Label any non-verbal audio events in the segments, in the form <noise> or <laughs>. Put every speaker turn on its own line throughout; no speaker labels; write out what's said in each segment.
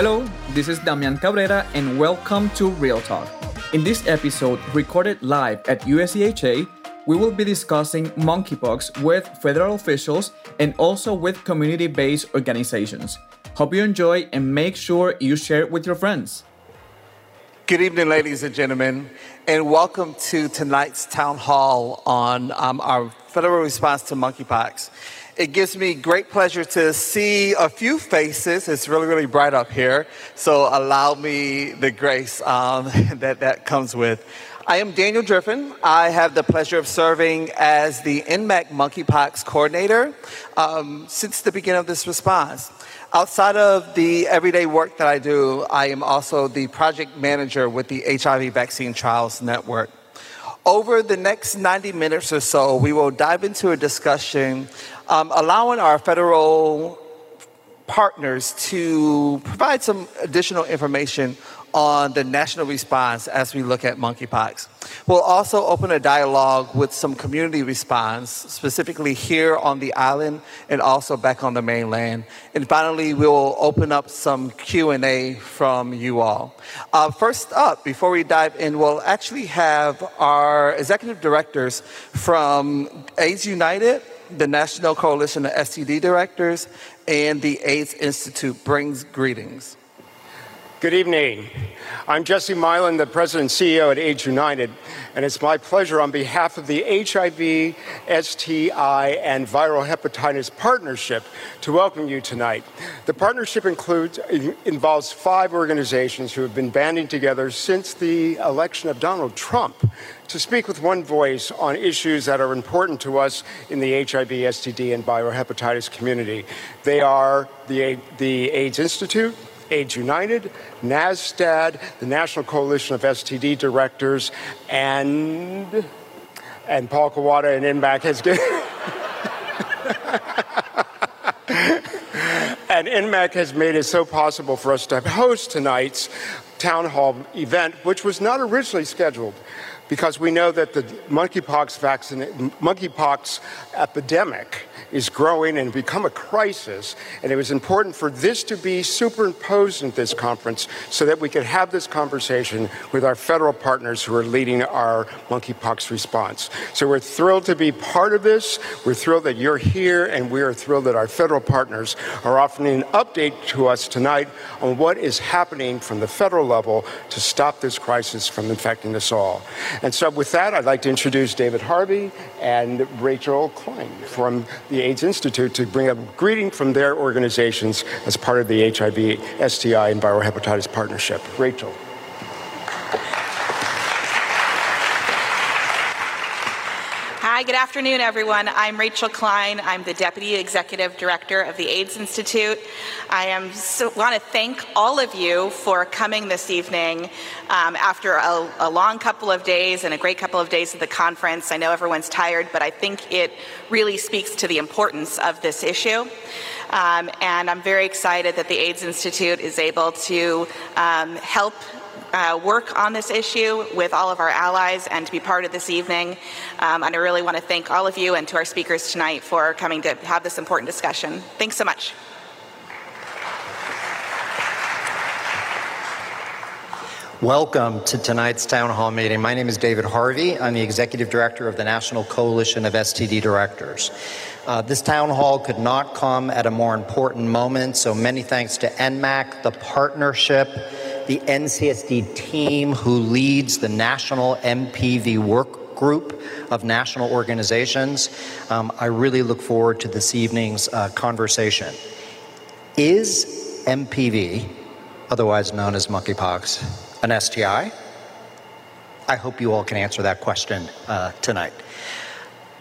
Hello, this is Damian Cabrera, and welcome to Real Talk. In this episode, recorded live at USCHA, we will be discussing monkeypox with federal officials and also with community based organizations. Hope you enjoy and make sure you share it with your friends.
Good evening, ladies and gentlemen, and welcome to tonight's town hall on um, our federal response to monkeypox. It gives me great pleasure to see a few faces. It's really, really bright up here, so allow me the grace um, <laughs> that that comes with. I am Daniel Driffin. I have the pleasure of serving as the NMAC monkeypox coordinator um, since the beginning of this response. Outside of the everyday work that I do, I am also the project manager with the HIV Vaccine Trials Network. Over the next 90 minutes or so, we will dive into a discussion um, allowing our federal partners to provide some additional information on the national response as we look at monkeypox. We'll also open a dialogue with some community response, specifically here on the island and also back on the mainland. And finally, we'll open up some Q&A from you all. Uh, first up, before we dive in, we'll actually have our executive directors from AIDS United, the National Coalition of STD Directors, and the AIDS Institute brings greetings.
Good evening. I'm Jesse Milan, the President and CEO at AIDS United, and it's my pleasure on behalf of the HIV, STI, and Viral Hepatitis Partnership to welcome you tonight. The partnership includes, involves five organizations who have been banding together since the election of Donald Trump to speak with one voice on issues that are important to us in the HIV, STD, and viral hepatitis community. They are the, the AIDS Institute, AIDS United, NASTAD, the National Coalition of STD Directors, and and Paul Kawata and NMAC has <laughs> and NMAC has made it so possible for us to host tonight's town hall event, which was not originally scheduled because we know that the monkeypox vaccine, monkeypox epidemic is growing and become a crisis. And it was important for this to be superimposed in this conference so that we could have this conversation with our federal partners who are leading our monkeypox response. So we're thrilled to be part of this. We're thrilled that you're here, and we are thrilled that our federal partners are offering an update to us tonight on what is happening from the federal level to stop this crisis from infecting us all. And so, with that, I'd like to introduce David Harvey and Rachel Klein from the the AIDS Institute to bring a greeting from their organizations as part of the HIV, STI, and viral hepatitis partnership. Rachel.
Hi, good afternoon, everyone. I'm Rachel Klein. I'm the Deputy Executive Director of the AIDS Institute. I am so, want to thank all of you for coming this evening um, after a, a long couple of days and a great couple of days at the conference. I know everyone's tired, but I think it really speaks to the importance of this issue. Um, and I'm very excited that the AIDS Institute is able to um, help uh, work on this issue with all of our allies and to be part of this evening. Um, and I really want to thank all of you and to our speakers tonight for coming to have this important discussion. Thanks so much.
Welcome to tonight's town hall meeting. My name is David Harvey. I'm the executive director of the National Coalition of STD Directors. Uh, this town hall could not come at a more important moment, so many thanks to NMAC, the partnership, the NCSD team who leads the national MPV work group of national organizations. Um, I really look forward to this evening's uh, conversation. Is MPV, otherwise known as monkeypox, an STI? I hope you all can answer that question uh, tonight.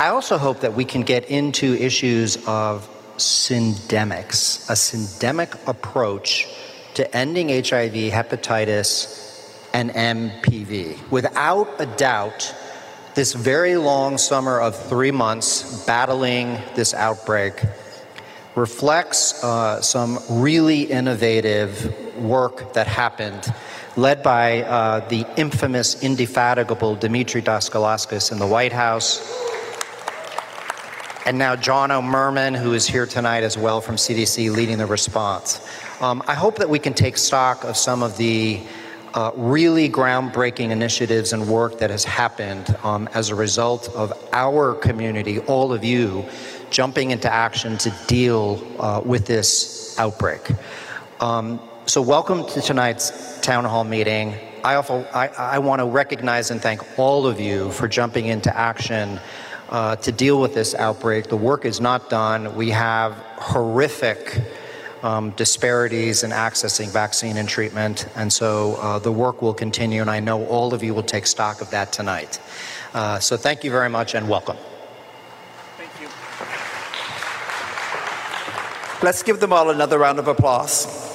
I also hope that we can get into issues of syndemics, a syndemic approach to ending HIV, hepatitis, and MPV. Without a doubt, this very long summer of three months battling this outbreak reflects uh, some really innovative work that happened, led by uh, the infamous, indefatigable Dimitri Daskalakis in the White House and now Jonathan Mermin, who is here tonight as well from CDC, leading the response. Um, I hope that we can take stock of some of the uh, really groundbreaking initiatives and work that has happened um, as a result of our community, all of you, jumping into action to deal uh, with this outbreak. Um, so, welcome to tonight's town hall meeting. I, also, I, I want to recognize and thank all of you for jumping into action uh, to deal with this outbreak. The work is not done. We have horrific um, disparities in accessing vaccine and treatment, and so uh, the work will continue, and I know all of you will take stock of that tonight. Uh, so thank you very much and welcome.
Thank you. Let's give them all another round of applause.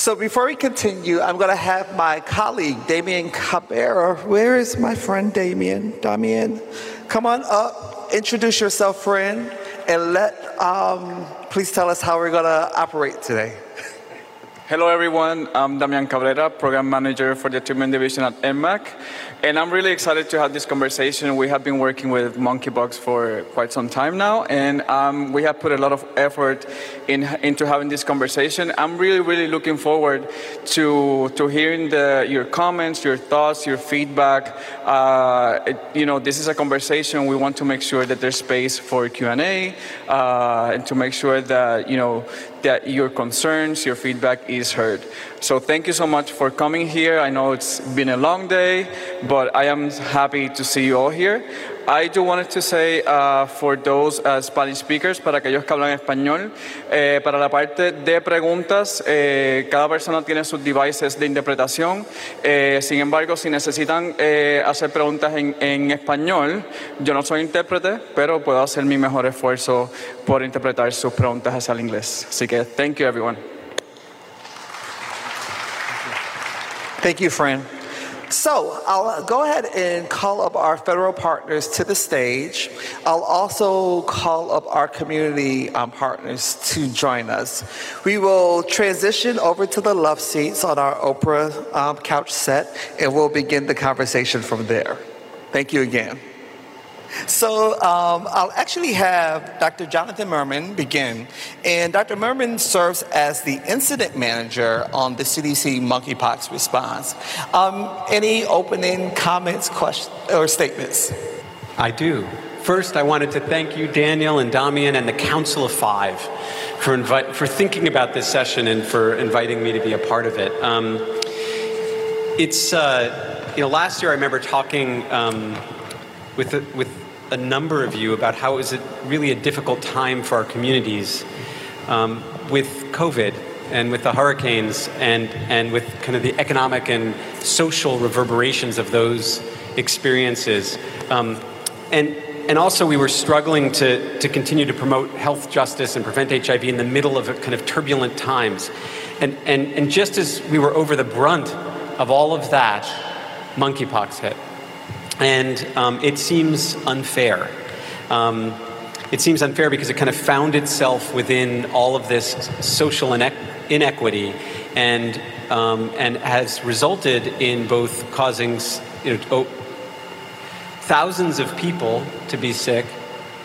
So before we continue, I'm going to have my colleague, Damien Cabrera. Where is my friend Damien? Damien, come on up, introduce yourself, friend, and let, um, please tell us how we're going to operate today.
Hello, everyone. I'm Damian Cabrera, Program Manager for the Treatment Division at NMAC. And I'm really excited to have this conversation. We have been working with Monkeypox for quite some time now, and um, we have put a lot of effort in, into having this conversation. I'm really, really looking forward to, to hearing the, your comments, your thoughts, your feedback. Uh, it, you know, this is a conversation. We want to make sure that there's space for Q&A uh, and to make sure that, you know, that your concerns, your feedback is heard. So thank you so much for coming here. I know it's been a long day, but I am happy to see you all here. I do wanted to say uh, for those uh, Spanish speakers, para aquellos que hablan español, eh, para la parte de preguntas, eh, cada persona tiene sus devices de interpretación. Eh, sin embargo, si necesitan eh, hacer preguntas en, en español, yo no soy intérprete, pero puedo hacer mi mejor esfuerzo por interpretar sus preguntas hacia el inglés. Así que, thank you everyone.
Thank you, friend. So I'll go ahead and call up our federal partners to the stage. I'll also call up our community um, partners to join us. We will transition over to the love seats on our Oprah um, couch set, and we'll begin the conversation from there. Thank you again. So um, I'll actually have Dr. Jonathan Mermin begin. And Dr. Mermin serves as the incident manager on the CDC monkeypox response. Um, any opening comments, questions, or statements?
I do. First, I wanted to thank you, Daniel and Damian, and the Council of Five for, for thinking about this session and for inviting me to be a part of it. Um, it's, uh, you know, last year I remember talking um, with, with a number of you about how it was a, really a difficult time for our communities um, with COVID and with the hurricanes and, and with kind of the economic and social reverberations of those experiences. Um, and, and also, we were struggling to, to continue to promote health justice and prevent HIV in the middle of kind of turbulent times. And, and, and just as we were over the brunt of all of that, monkeypox hit. And um, it seems unfair. Um, it seems unfair because it kind of found itself within all of this social inequity and, um, and has resulted in both causing you know, oh, thousands of people to be sick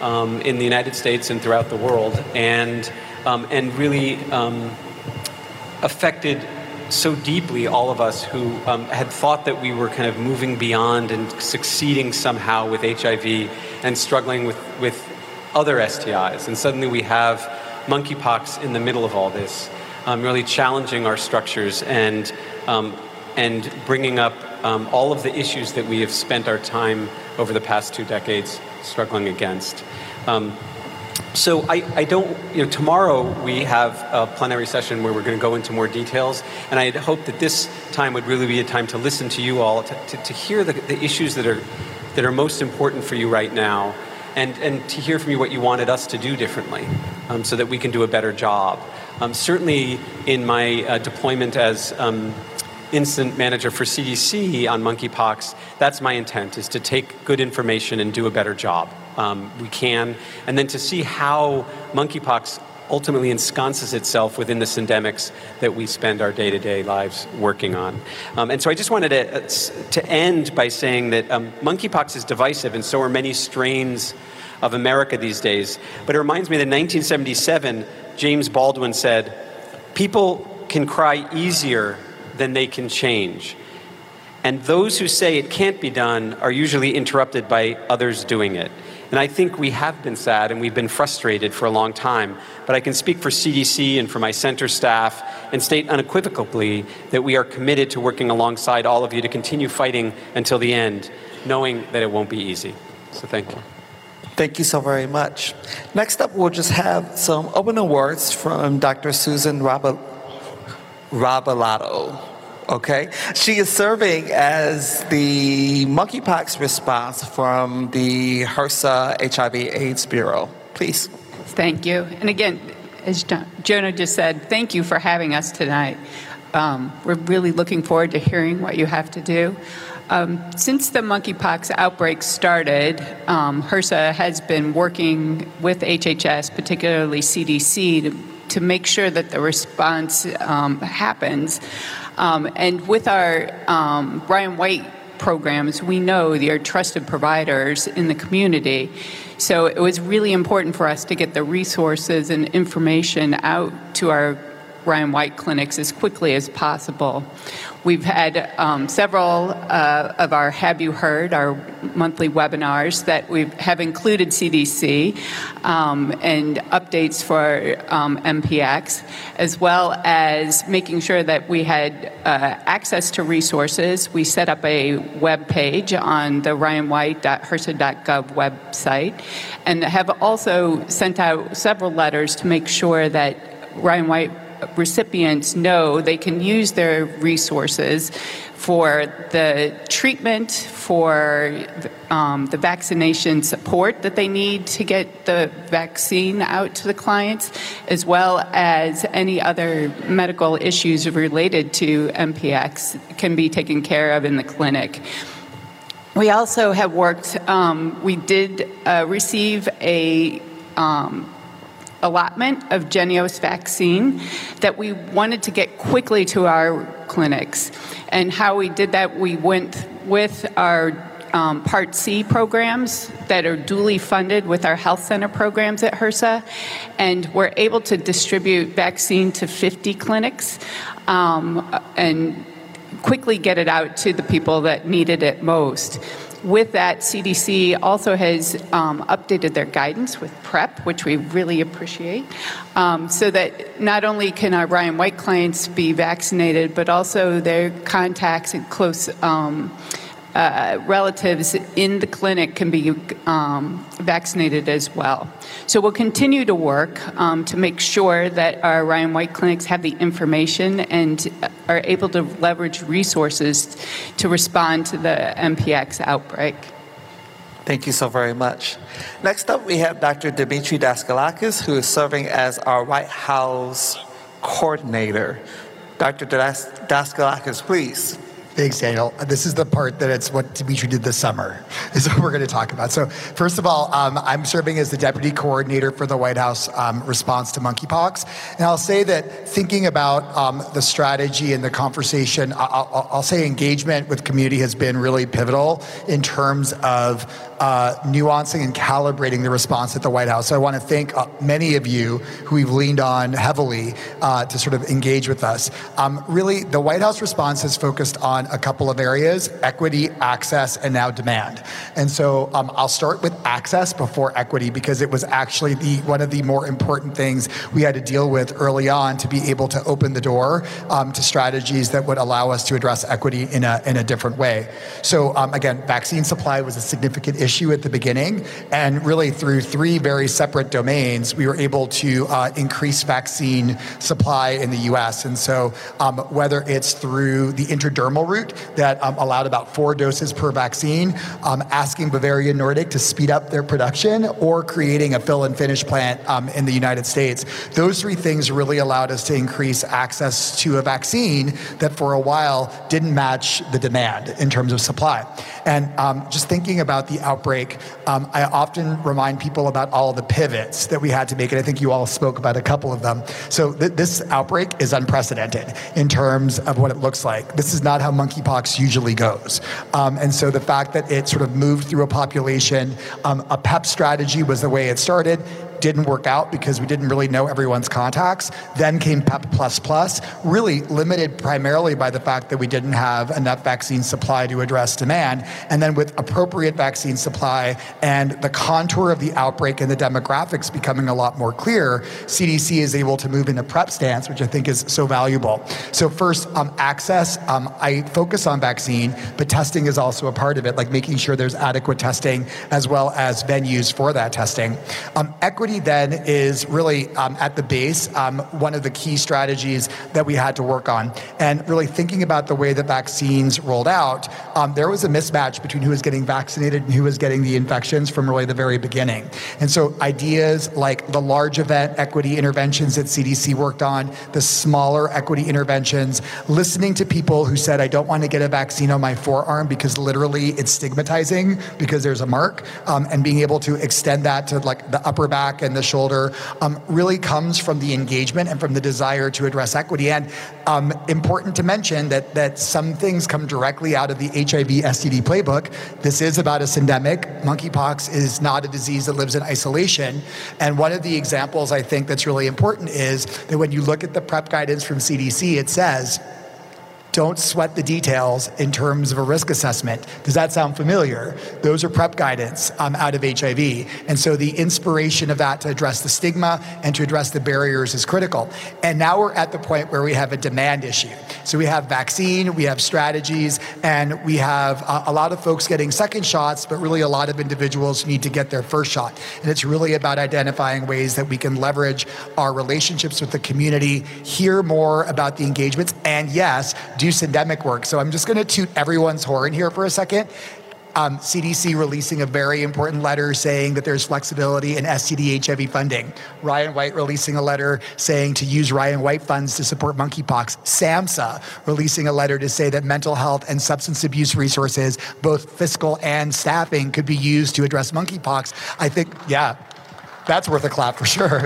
um, in the United States and throughout the world, and, um, and really um, affected so deeply, all of us who um, had thought that we were kind of moving beyond and succeeding somehow with HIV and struggling with, with other STIs. And suddenly we have monkeypox in the middle of all this, um, really challenging our structures and, um, and bringing up um, all of the issues that we have spent our time over the past two decades struggling against. So I, I, don't, you know, tomorrow we have a plenary session where we're going to go into more details, and I had hoped that this time would really be a time to listen to you all, to, to, to hear the, the, issues that are, that are most important for you right now, and, and to hear from you what you wanted us to do differently um, so that we can do a better job. Um, certainly in my uh, deployment as um, incident manager for CDC on monkeypox, that's my intent, is to take good information and do a better job um, we can, and then to see how monkeypox ultimately ensconces itself within the syndemics that we spend our day to day lives working on. Um, and so I just wanted to, uh, to end by saying that um, monkeypox is divisive, and so are many strains of America these days. But it reminds me that in 1977, James Baldwin said, People can cry easier than they can change. And those who say it can't be done are usually interrupted by others doing it. And I think we have been sad and we've been frustrated for a long time. But I can speak for CDC and for my center staff and state unequivocally that we are committed to working alongside all of you to continue fighting until the end, knowing that it won't be easy. So thank you.
Thank you so very much. Next up, we'll just have some opening words from Dr. Susan Robilotto. Okay, she is serving as the monkeypox response from the HRSA HIV/AIDS Bureau. Please.
Thank you. And again, as Jonah just said, thank you for having us tonight. Um, we're really looking forward to hearing what you have to do. Um, since the monkeypox outbreak started, um, HRSA has been working with HHS, particularly CDC, to, to make sure that the response um, happens. Um, and with our um, Ryan White programs, we know they are trusted providers in the community. So it was really important for us to get the resources and information out to our Ryan White clinics as quickly as possible. We've had um, several uh, of our Have You Heard, our monthly webinars that we have included CDC um, and updates for um, MPX, as well as making sure that we had uh, access to resources. We set up a web page on the ryanwhite.hrsa.gov website and have also sent out several letters to make sure that Ryan White recipients know they can use their resources for the treatment, for um, the vaccination support that they need to get the vaccine out to the clients, as well as any other medical issues related to MPX can be taken care of in the clinic. We also have worked, um, we did uh, receive a um, allotment of Jynneos vaccine that we wanted to get quickly to our clinics. And how we did that, we went with our um, Part C programs that are duly funded with our health center programs at HRSA, and we're able to distribute vaccine to 50 clinics um, and quickly get it out to the people that needed it most with that, CDC also has um, updated their guidance with PrEP, which we really appreciate, um, so that not only can our Ryan White clients be vaccinated, but also their contacts and close. Um, uh, relatives in the clinic can be um, vaccinated as well. So we'll continue to work um, to make sure that our Ryan White clinics have the information and are able to leverage resources to respond to the MPX outbreak.
Thank you so very much. Next up, we have Dr. Dimitri Daskalakis, who is serving as our White House coordinator. Dr. Daskalakis, please.
Thanks, Daniel. This is the part that it's what Dimitri did this summer, is what we're going to talk about. So, first of all, um, I'm serving as the deputy coordinator for the White House um, response to monkeypox. And I'll say that thinking about um, the strategy and the conversation, I'll, I'll, say engagement with community has been really pivotal in terms of uh, nuancing and calibrating the response at the White House. So I want to thank uh, many of you who we've leaned on heavily uh, to sort of engage with us. Um, really, the White House response has focused on a couple of areas equity, access, and now demand. And so um, I'll start with access before equity because it was actually the one of the more important things we had to deal with early on to be able to open the door um, to strategies that would allow us to address equity in a, in a different way. So, um, again, vaccine supply was a significant issue at the beginning. And really, through three very separate domains, we were able to uh, increase vaccine supply in the US. And so, um, whether it's through the intradermal route, that um, allowed about four doses per vaccine, um, asking Bavarian Nordic to speed up their production, or creating a fill and finish plant um, in the United States. Those three things really allowed us to increase access to a vaccine that for a while didn't match the demand in terms of supply. And um, just thinking about the outbreak, um, I often remind people about all the pivots that we had to make, and I think you all spoke about a couple of them. So th- this outbreak is unprecedented in terms of what it looks like. This is not how monkeypox usually goes. Um, and so the fact that it sort of moved through a population, um, a PEP strategy was the way it started didn't work out because we didn't really know everyone's contacts. Then came PEP plus plus, really limited primarily by the fact that we didn't have enough vaccine supply to address demand. And then with appropriate vaccine supply and the contour of the outbreak and the demographics becoming a lot more clear, CDC is able to move into PrEP stance, which I think is so valuable. So first, um, access. Um, I focus on vaccine, but testing is also a part of it, like making sure there's adequate testing as well as venues for that testing. Um, equity equity then is really um, at the base um, one of the key strategies that we had to work on. And really thinking about the way that vaccines rolled out, um, there was a mismatch between who was getting vaccinated and who was getting the infections from really the very beginning. And so ideas like the large event equity interventions that CDC worked on, the smaller equity interventions, listening to people who said, I don't want to get a vaccine on my forearm because literally it's stigmatizing because there's a mark, um, and being able to extend that to like the upper back back and the shoulder um, really comes from the engagement and from the desire to address equity. And um, important to mention that, that some things come directly out of the HIV STD playbook. This is about a syndemic. Monkeypox is not a disease that lives in isolation. And one of the examples I think that's really important is that when you look at the PrEP guidance from CDC, it says, don't sweat the details in terms of a risk assessment. Does that sound familiar? Those are PrEP guidance um, out of HIV. And so the inspiration of that to address the stigma and to address the barriers is critical. And now we're at the point where we have a demand issue. So we have vaccine, we have strategies, and we have uh, a lot of folks getting second shots, but really a lot of individuals need to get their first shot. And it's really about identifying ways that we can leverage our relationships with the community, hear more about the engagements, and yes, do do syndemic work. So I'm just going to toot everyone's horn here for a second. Um, CDC releasing a very important letter saying that there's flexibility in STD HIV funding. Ryan White releasing a letter saying to use Ryan White funds to support monkeypox. SAMHSA releasing a letter to say that mental health and substance abuse resources, both fiscal and staffing, could be used to address monkeypox. I think, yeah, that's worth a clap for sure.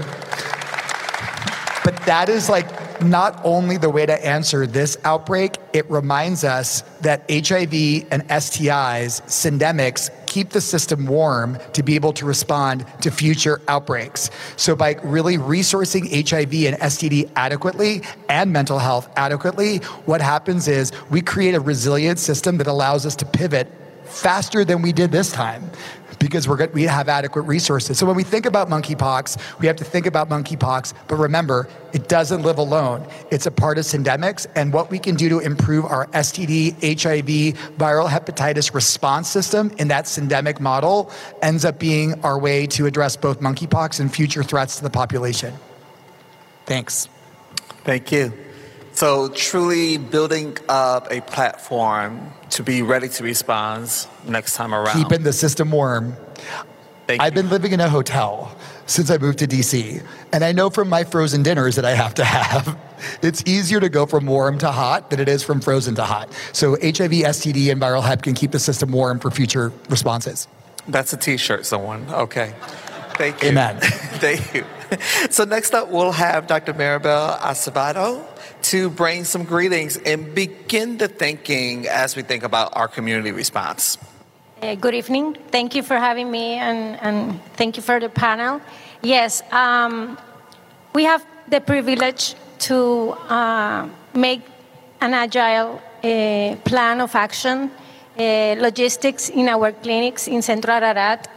But that is like not only the way to answer this outbreak, it reminds us that HIV and STIs, syndemics, keep the system warm to be able to respond to future outbreaks. So, by really resourcing HIV and STD adequately and mental health adequately, what happens is we create a resilient system that allows us to pivot faster than we did this time because we're we have adequate resources. So when we think about monkeypox, we have to think about monkeypox, but remember, it doesn't live alone. It's a part of syndemics, and what we can do to improve our STD, HIV, viral hepatitis response system in that syndemic model ends up being our way to address both monkeypox and future threats to the population. Thanks.
Thank you. So, truly building up a platform to be ready to respond next time around.
Keeping the system warm.
Thank
I've
you.
been living in a hotel since I moved to DC, and I know from my frozen dinners that I have to have. <laughs> It's easier to go from warm to hot than it is from frozen to hot. So HIV, STD, and viral hep can keep the system warm for future responses.
That's a T-shirt, someone. Okay. Thank you.
Amen. <laughs>
Thank you. <laughs> So next up, we'll have Dr. Maribel Acevedo to bring some greetings and begin the thinking as we think about our community response.
Uh, good evening. Thank you for having me and, and thank you for the panel. Yes, um, we have the privilege to uh, make an agile uh, plan of action, uh, logistics in our clinics in Centro Ararat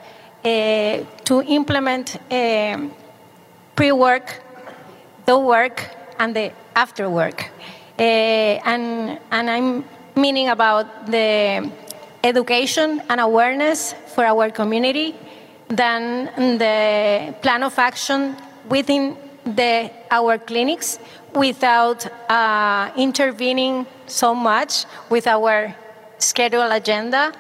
uh, to implement um, pre work, the work, and the after work. Uh, and, and I'm meaning about the education and awareness for our community, then the plan of action within the, our clinics without uh, intervening so much with our schedule agenda.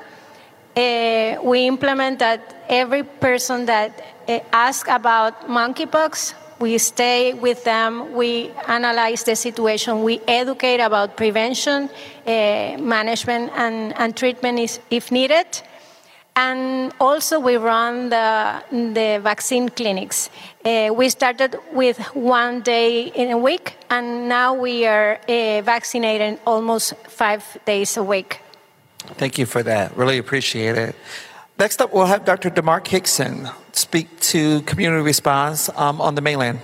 Uh, we implement that every person that uh, asks about monkeypox, we stay with them, we analyze the situation, we educate about prevention, uh, management, and, and treatment is, if needed. And also, we run the, the vaccine clinics. Uh, we started with one day in a week, and now we are uh, vaccinating almost five days a week.
Thank you for that. Really appreciate it. Next up, we'll have Dr. DeMark Hickson speak to community response um, on the mainland.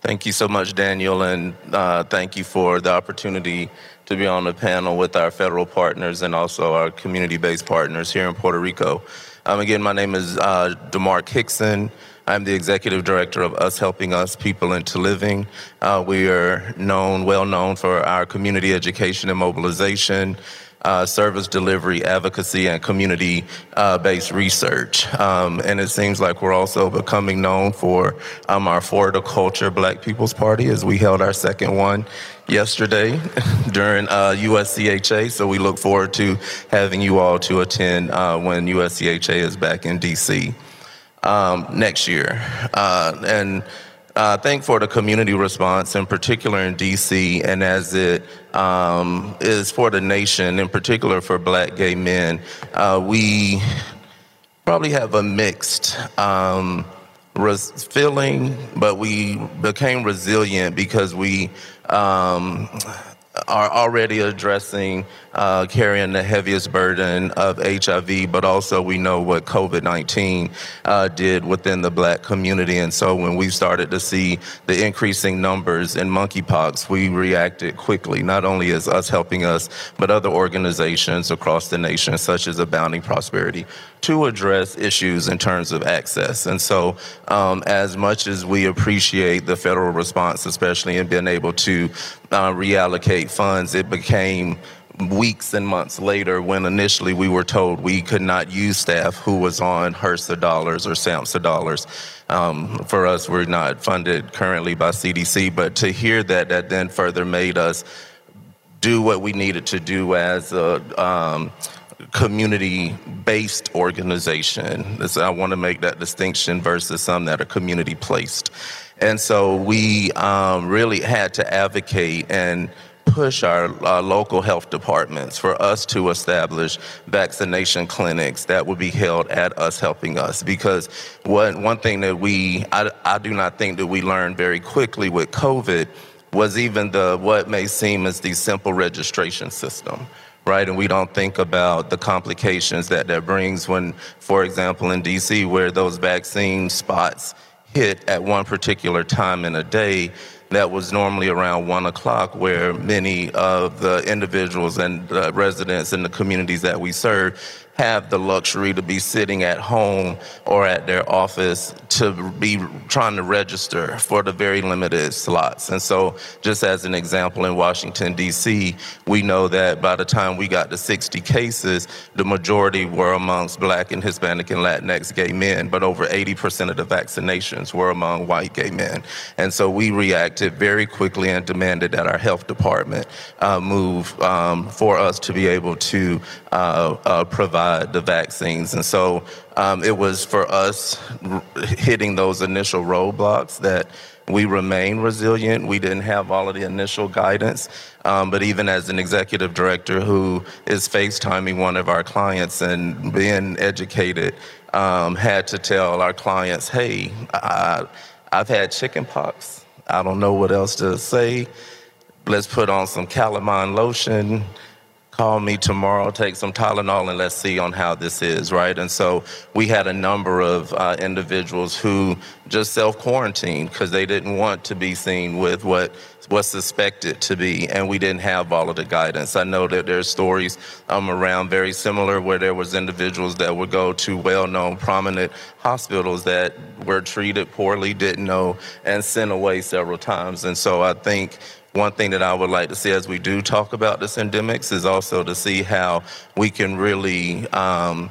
Thank you so much, Daniel, and uh, thank you for the opportunity to be on the panel with our federal partners and also our community-based partners here in Puerto Rico. Um, again, my name is uh, DeMark Hickson. I'm the executive director of Us Helping Us People into Living. Uh, we are known, well known for our community education and mobilization uh, service delivery, advocacy, and community uh, based research. Um, and it seems like we're also becoming known for um, our Florida Culture Black People's Party as we held our second one yesterday <laughs> during uh, USCHA. So we look forward to having you all to attend uh, when USCHA is back in DC um, next year. Uh, and uh, thank for the community response, in particular in DC, and as it um, is for the nation, in particular for black gay men. Uh, we probably have a mixed um, res- feeling, but we became resilient because we um, are already addressing uh, carrying the heaviest burden of HIV, but also we know what COVID 19 uh, did within the black community. And so when we started to see the increasing numbers in monkeypox, we reacted quickly, not only as us helping us, but other organizations across the nation, such as Abounding Prosperity, to address issues in terms of access. And so, um, as much as we appreciate the federal response, especially in being able to uh, reallocate funds, it became weeks and months later when initially we were told we could not use staff who was on HRSA dollars or SAMHSA dollars. Um, for us, we're not funded currently by CDC, but to hear that, that then further made us do what we needed to do as a um, community based organization. So I want to make that distinction versus some that are community placed. And so we um, really had to advocate and push our local health departments for us to establish vaccination clinics that would be held at us helping us because one, one thing that we I, I do not think that we learned very quickly with covid was even the what may seem as the simple registration system right? And we don't think about the complications that that brings when, for example, in DC, where those vaccine spots hit at one particular time in a day, that was normally around one o'clock, where many of the individuals and uh, residents in the communities that we serve have the luxury to be sitting at home or at their office to be trying to register for the very limited slots. And so, just as an example, in Washington, D.C., we know that by the time we got to 60 cases, the majority were amongst Black and Hispanic and Latinx gay men, but over 80% of the vaccinations were among white gay men. And so, we reacted very quickly and demanded that our health department uh, move um, for us to be able to uh, uh, provide the vaccines. And so um, it was for us hitting those initial roadblocks that we remain resilient. We didn't have all of the initial guidance, um, but even as an executive director who is FaceTiming one of our clients and being educated, um, had to tell our clients, hey, I, I've had chickenpox. I don't know what else to say. Let's put on some calamine lotion call me tomorrow, take some Tylenol, and let's see on how this is, right? And so we had a number of uh, individuals who just self quarantined because they didn't want to be seen with what was suspected to be, and we didn't have all of the guidance. I know that there's stories um, around very similar where there was individuals that would go to well-known, prominent hospitals that were treated poorly, didn't know, and sent away several times. And so I think one thing that I would like to see as we do talk about this endemics is also to see how we can really um,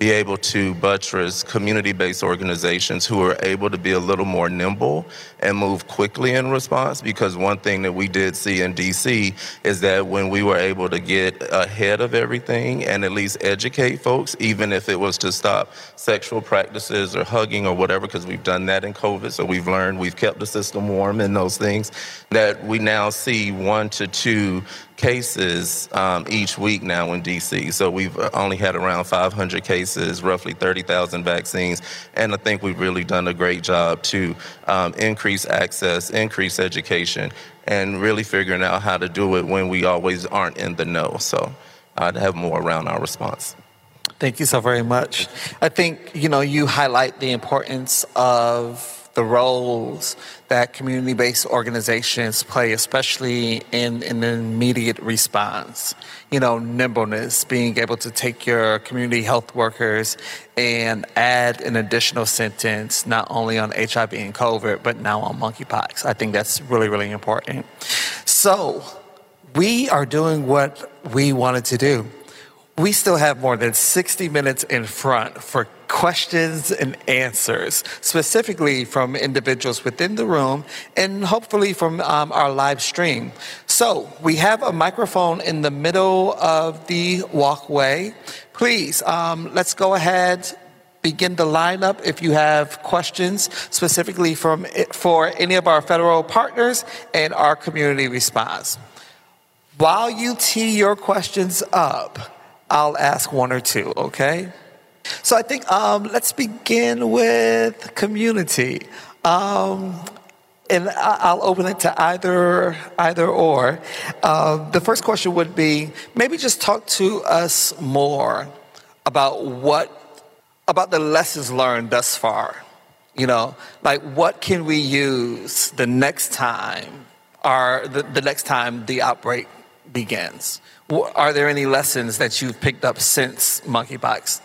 be able to buttress community based organizations who are able to be a little more nimble and move quickly in response. Because one thing that we did see in DC is that when we were able to get ahead of everything and at least educate folks, even if it was to stop sexual practices or hugging or whatever, because we've done that in COVID. So we've learned, we've kept the system warm in those things, that we now see one to two cases um, each week now in DC. So we've only had around 500 cases, roughly 30,000 vaccines, and I think we've really done a great job to um, increase access, increase education, and really figuring out how to do it when we always aren't in the know. So I'd have more around our response.
Thank you so very much. I think, you know, you highlight the importance of the roles that community based organizations play, especially in, in an immediate response. You know, nimbleness, being able to take your community health workers and add an additional sentence, not only on HIV and COVID, but now on monkeypox. I think that's really, really important. So, we are doing what we wanted to do. We still have more than 60 minutes in front for questions and answers, specifically from individuals within the room and hopefully from um, our live stream. So we have a microphone in the middle of the walkway. Please, um, let's go ahead. Begin the lineup if you have questions specifically from for any of our federal partners and our community response. While you tee your questions up, I'll ask one or two, okay? So I think um, let's begin with community. Um, and I'll open it to either either or. Uh, the first question would be maybe just talk to us more about what about the lessons learned thus far. You know, like what can we use the next time, or the, the next time the outbreak begins? Are there any lessons that you've picked up since monkeypox?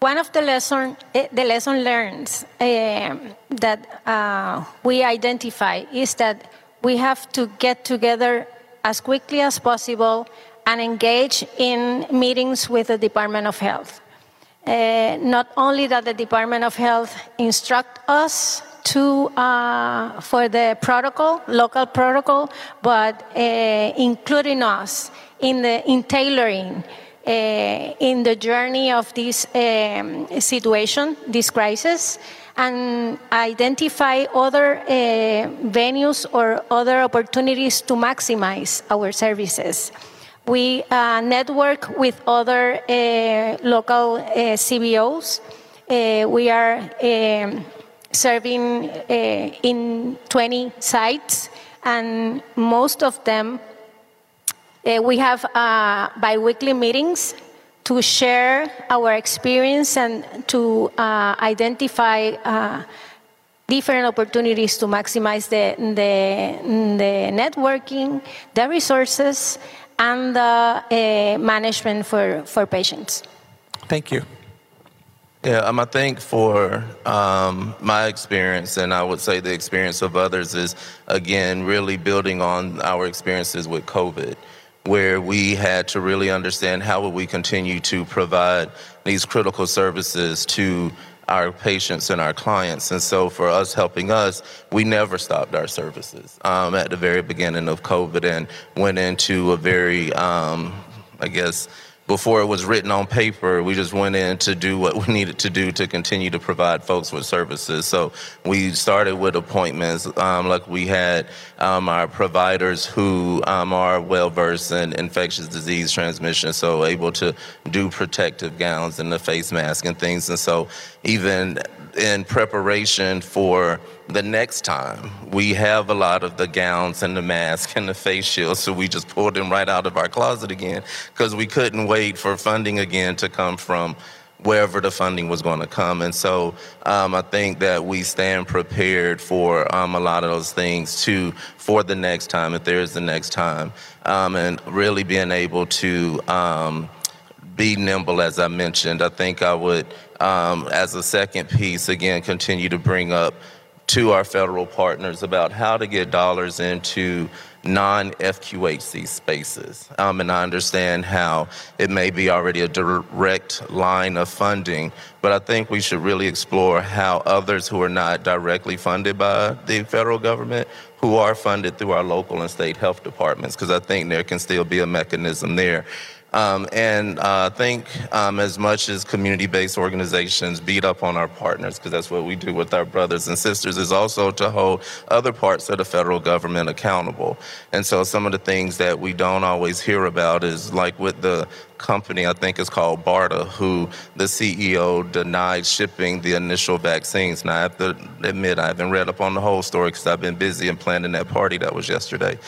One of the lesson, eh, the lesson learned uh, that uh, we identify is that we have to get together as quickly as possible and engage in meetings with the Department of Health. Uh, not only that the Department of Health instruct us to uh, for the protocol, local protocol, but uh, including us in the in tailoring uh, in the journey of this um, situation, this crisis, and identify other uh, venues or other opportunities to maximize our services. We uh, network with other uh, local uh, CBOs. Uh, we are um, serving in 20 sites, and most of them uh, we have uh, biweekly meetings to share our experience and to uh, identify uh, different opportunities to maximize the, the, the networking, the resources, and the uh, management for, for patients.
Thank you.
Yeah, um, I think for um, my experience, and I would say the experience of others, is again really building on our experiences with COVID where we had to really understand how would we continue to provide these critical services to our patients and our clients. And so for us helping us, we never stopped our services um, at the very beginning of COVID and went into a very, um, I guess, before it was written on paper, we just went in to do what we <laughs> needed to do to continue to provide folks with services. So we started with appointments, um, like we had um, our providers who um, are well versed in infectious disease transmission, so able to do protective gowns and the face mask and things. And so even in preparation for the next time. We have a lot of the gowns and the mask and the face shields so we just pulled them right out of our closet again because we couldn't wait for funding again to come from wherever the funding was going to come. And so um, i think that we stand prepared for um, a lot of those things too for the next time if there is the next time. Um, and really being able to um, be nimble as i mentioned i think i would um, as a second piece again continue to bring up to our federal partners about how to get dollars into non FQHC spaces. Um, and I understand how it may be already a direct line of funding, but I think we should really explore how others who are not directly funded by the federal government who are funded through our local and state health departments, because I think there can still be a mechanism there um, and uh, I think um, as much as community-based organizations beat up on our partners, because that's what we do with our brothers and sisters, is also to hold other parts of the federal government accountable. And so some of the things that we don't always hear about is like with the company, I think it's called BARDA, who the CEO denied shipping the initial vaccines. Now, I have to admit, I haven't read up on the whole story because I've been busy and planning that party that was yesterday.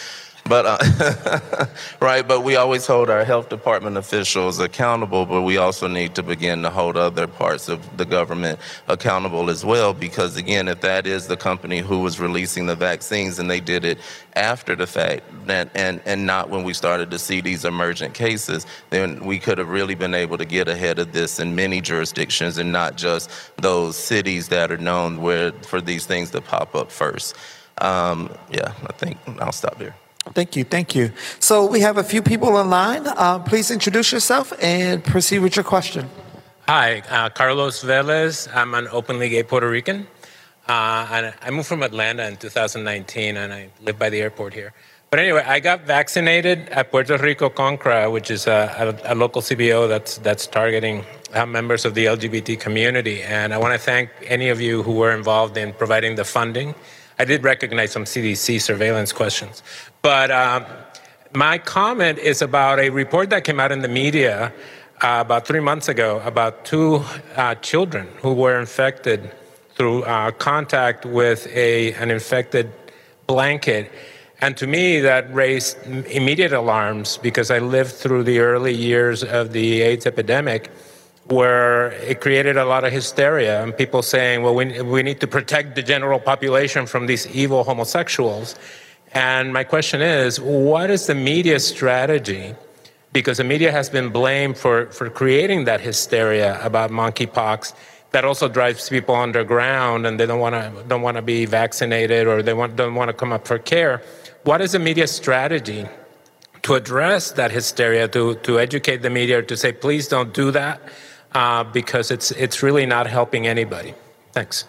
But uh, <laughs> right, but we always hold our health department officials accountable, but we also need to begin to hold other parts of the government accountable as well. Because again, if that is the company who was releasing the vaccines and they did it after the fact, that, and and not when we started to see these emergent cases, then we could have really been able to get ahead of this in many jurisdictions and not just those cities that are known where for these things to pop up first. Um, yeah, I think I'll stop there.
Thank you, thank you. So we have a few people online. Uh, please introduce yourself and proceed with your question.
Hi, uh, Carlos Velez. I'm an openly gay Puerto Rican. Uh, and I moved from Atlanta in 2019, and I live by the airport here. But anyway, I got vaccinated at Puerto Rico CONCRA, which is a, a, a local CBO that's that's targeting uh, members of the LGBT community. And I want to thank any of you who were involved in providing the funding. I did recognize some CDC surveillance questions, but um, my comment is about a report that came out in the media uh, about three months ago about two uh, children who were infected through uh, contact with a, an infected blanket. And to me, that raised immediate alarms because I lived through the early years of the AIDS epidemic where it created a lot of hysteria and people saying, well, we, we need to protect the general population from these evil homosexuals. And my question is, what is the media strategy? Because the media has been blamed for, for creating that hysteria about monkeypox that also drives people underground and they don't want to don't want to be vaccinated or they want, don't want to come up for care. What is the media strategy to address that hysteria, to, to educate the media, to say, please don't do that, uh, because it's, it's really not helping anybody? Thanks.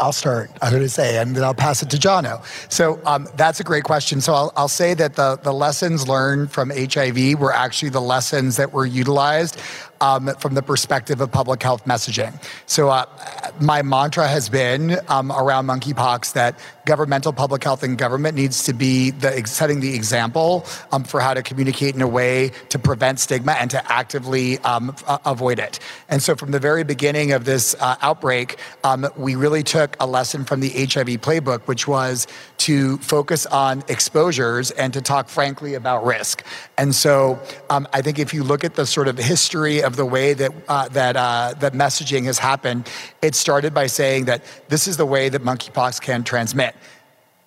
I'll start. I'm going to say, and then I'll pass it to Jono. So um, that's a great question. So I'll, I'll say that the, the lessons learned from HIV were actually the lessons that were utilized um, from the perspective of public health messaging. So, uh, my mantra has been um, around monkeypox that governmental public health and government needs to be the, setting the example um, for how to communicate in a way to prevent stigma and to actively um, avoid it. And so, from the very beginning of this uh, outbreak, um, we really took a lesson from the HIV playbook, which was to focus on exposures and to talk frankly about risk. And so, um, I think if you look at the sort of history of the way that uh, that uh, that messaging has happened, it started by saying that this is the way that monkeypox can transmit.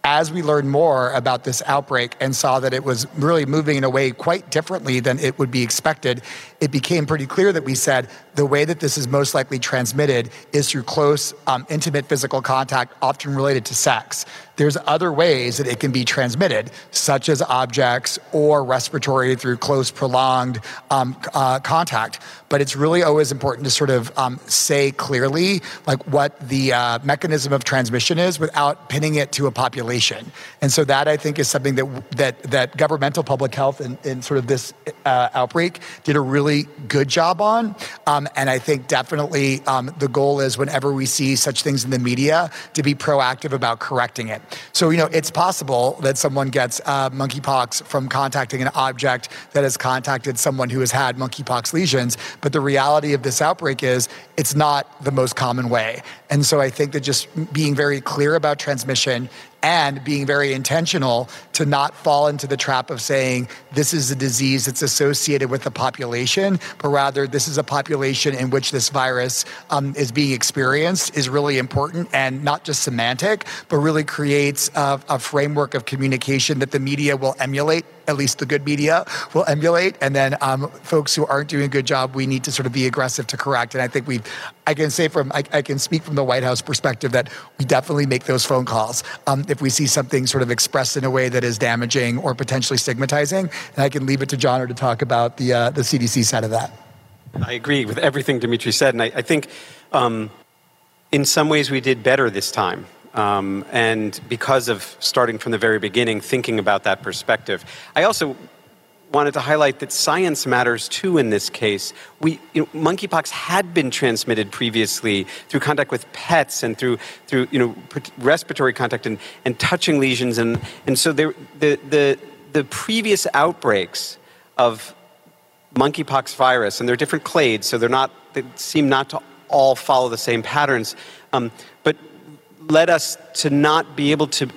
As we learned more about this outbreak and saw that it was really moving in a way quite differently than it would be expected, it became pretty clear that we said the way that this is most likely transmitted is through close, um, intimate physical contact, often related to sex. There's other ways that it can be transmitted, such as objects or respiratory through close, prolonged um, uh, contact. But it's really always important to sort of um, say clearly like what the uh, mechanism of transmission is without pinning it to a population. And so that I think is something that that that governmental public health in, in sort of this uh, outbreak did a really good job on. Um, and I think definitely um, the goal is whenever we see such things in the media to be proactive about correcting it. So you know it's possible that someone gets uh, monkeypox from contacting an object that has contacted someone who has had monkeypox lesions but the reality of this outbreak is it's not the most common way. And so I think that just being very clear about transmission and being very intentional to not fall into the trap of saying this is a disease that's associated with the population, but rather this is a population in which this virus um, is being experienced is really important and not just semantic, but really creates a, a framework of communication that the media will emulate at least the good media will emulate. And then um, folks who aren't doing a good job, we need to sort of be aggressive to correct. And I think we, I can say from, I, I, can speak from the White House perspective that we definitely make those phone calls um, if we see something sort of expressed in a way that is damaging or potentially stigmatizing. And I can leave it to Jono to talk about the uh, the CDC side of that.
I agree with everything Demetre said, and I, I think um, in some ways we did better this time. Um, and because of starting from the very beginning, thinking about that perspective. I also wanted to highlight that science matters too in this case. We, you know, monkeypox had been transmitted previously through contact with pets and through, through you know, respiratory contact and, and touching lesions. And, and so there, the, the, the previous outbreaks of monkeypox virus, and they're different clades, so they're not, they seem not to all follow the same patterns, um, led us to not be able to,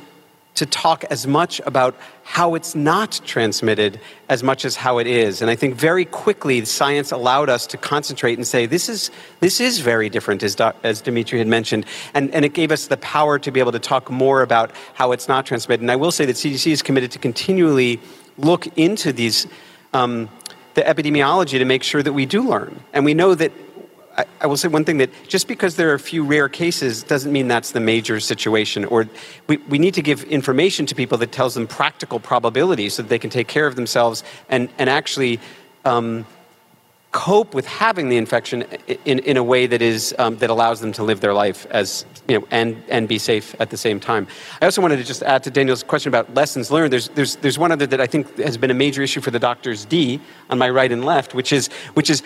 to talk as much about how it's not transmitted as much as how it is. And I think very quickly science allowed us to concentrate and say, this is, this is very different, as, as Demetre had mentioned. And, and it gave us the power to be able to talk more about how it's not transmitted. And I will say that CDC is committed to continually look into these. Um, the epidemiology to make sure that we do learn. And we know that I, I, will say one thing that just because there are a few rare cases doesn't mean that's the major situation. Or we, we need to give information to people that tells them practical probabilities so that they can take care of themselves and, and actually um, cope with having the infection in, in a way that is um, that allows them to live their life as you know and and be safe at the same time. I also wanted to just add to Daniel's question about lessons learned. There's there's there's one other that I think has been a major issue for the doctors D on my right and left, which is which is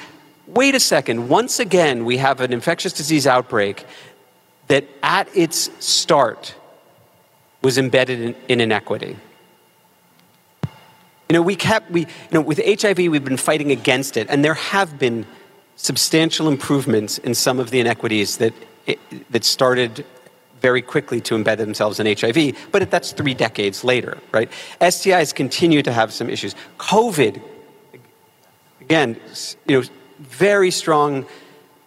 wait a second. Once again, we have an infectious disease outbreak that at its start was embedded in, in inequity. You know, we kept, we, you know, with HIV, we've been fighting against it, and there have been substantial improvements in some of the inequities that, that started very quickly to embed themselves in HIV, but that's three decades later, right? STIs continue to have some issues. COVID, again, you know, very strong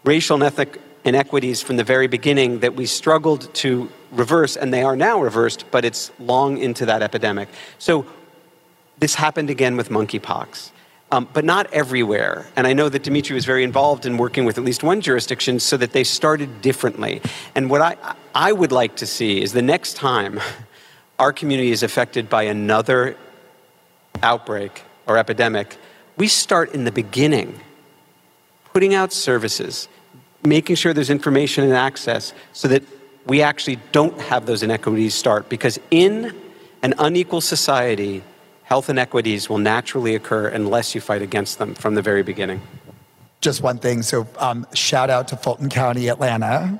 racial and ethnic inequities from the very beginning that we struggled to reverse, and they are now reversed, but it's long into that epidemic. So this happened again with monkeypox. Um, but not everywhere. And I know that Demetre was very involved in working with at least one jurisdiction so that they started differently. And what I, I would like to see is the next time <laughs> our community is affected by another outbreak or epidemic, we start in the beginning, putting out services, making sure there's information and access so that we actually don't have those inequities start. Because in an unequal society, health inequities will naturally occur unless you fight against them from the very beginning.
Just one thing. So, um, shout out to Fulton County, Atlanta.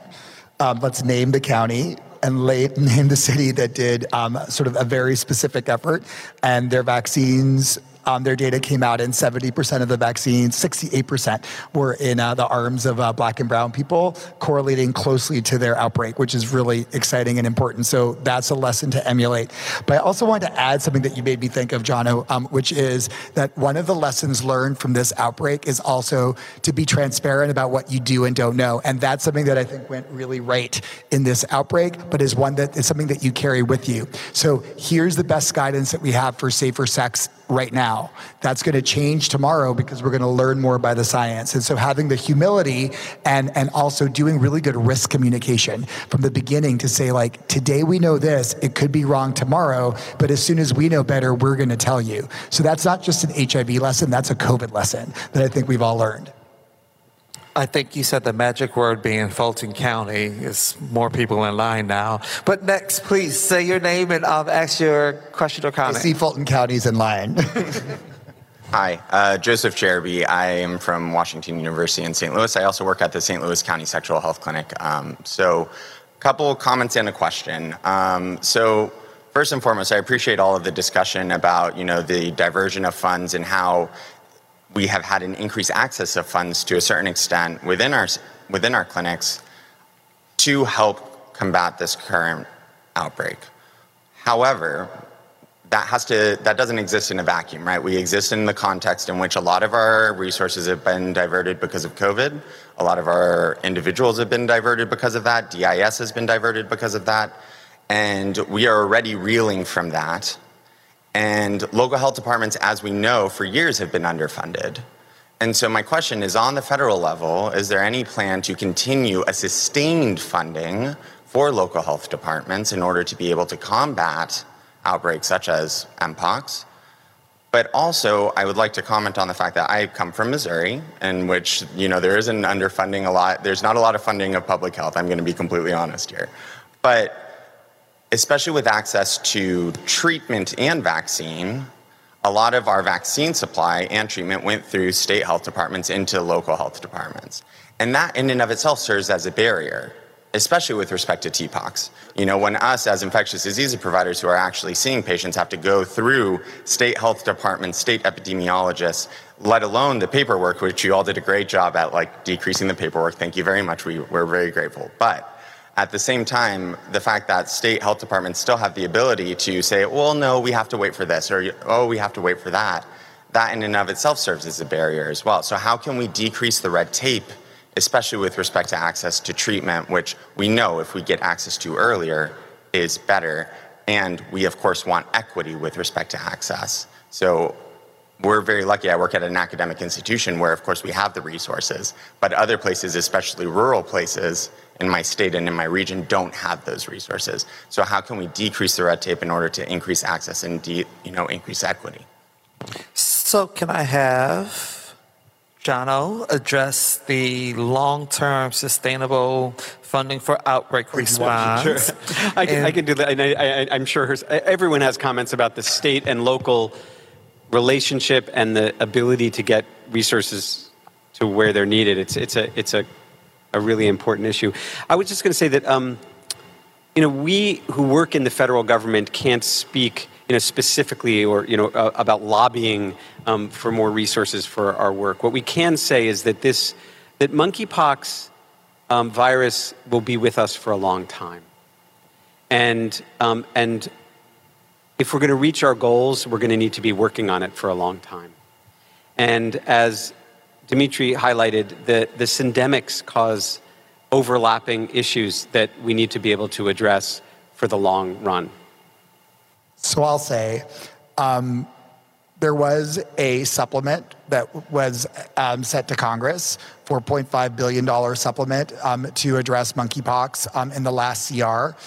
Um, let's name the county and lay, <laughs> name the city that did um, sort of a very specific effort, and their vaccines um, their data came out, and 70% of the vaccines, 68%, were in uh, the arms of uh, black and brown people, correlating closely to their outbreak, which is really exciting and important. So that's a lesson to emulate. But I also wanted to add something that you made me think of, Jono, um, which is that one of the lessons learned from this outbreak is also to be transparent about what you do and don't know. And that's something that I think went really right in this outbreak, but is one that is something that you carry with you. So here's the best guidance that we have for safer sex right now. That's going to change tomorrow because we're going to learn more by the science. And so having the humility and, and also doing really good risk communication from the beginning to say, like, today we know this, it could be wrong tomorrow, but as soon as we know better, we're going to tell you. So that's not just an HIV lesson, that's a COVID lesson that I think we've all learned.
I think you said the magic word being Fulton County is more people in line now. But next, please say your name and I'll ask your question or comment.
I see Fulton County's in line. <laughs>
Hi, uh, Joseph Jerby. I am from Washington University in St. Louis. I also work at the St. Louis County Sexual Health Clinic. Um, so, a couple comments and a question. Um, so, first and foremost, I appreciate all of the discussion about you know the diversion of funds and how we have had an increased access of funds to a certain extent within our, within our clinics to help combat this current outbreak. However, that has to that doesn't exist in a vacuum right? We exist in the context in which a lot of our resources have been diverted because of covid. A lot of our individuals have been diverted because of that. DIS has been diverted because of that. And we are already reeling from that And local health departments, as we know, for years have been underfunded. And so my question is on the federal level, is there any plan to continue a sustained funding for local health departments in order to be able to combat outbreaks such as Mpox? But also, I would like to comment on the fact that I come from Missouri, in which you know there isn't underfunding a lot. There's not a lot of funding of public health. I'm going to be completely honest here, but especially with access to treatment and vaccine, a lot of our vaccine supply and treatment went through state health departments into local health departments. And that in and of itself serves as a barrier, especially with respect to TPOXX. You know, when us as infectious disease providers who are actually seeing patients have to go through state health departments, state epidemiologists, let alone the paperwork, which you all did a great job at, like decreasing the paperwork. Thank you very much. We, we're very grateful. But at the same time, the fact that state health departments still have the ability to say, well, no, we have to wait for this, or oh, we have to wait for that, that in and of itself serves as a barrier as well. So, how can we decrease the red tape, especially with respect to access to treatment, which we know if we get access to earlier is better? And we, of course, want equity with respect to access. So, we're very lucky. I work at an academic institution where, of course, we have the resources, but other places, especially rural places, in my state and in my region don't have those resources. So how can we decrease the red tape in order to increase access and de- you know increase equity?
So can I have Jono address the long-term sustainable funding for outbreak response?
Sure. <laughs> I, can, I can do that. And I, am sure everyone has comments about the state and local relationship and the ability to get resources to where they're needed. It's, it's, a, it's a a really important issue. I was just going to say that, um, you know, we who work in the federal government can't speak, you know, specifically or you know uh, about lobbying um, for more resources for our work. What we can say is that this, that monkeypox um, virus will be with us for a long time, and um, and if we're going to reach our goals, we're going to need to be working on it for a long time. And as Demetre highlighted, the, the syndemics cause overlapping issues that we need to be able to address for the long run.
So I'll say um, there was a supplement that was um, sent to Congress, $4.5 billion supplement um, to address monkeypox um, in the last CR.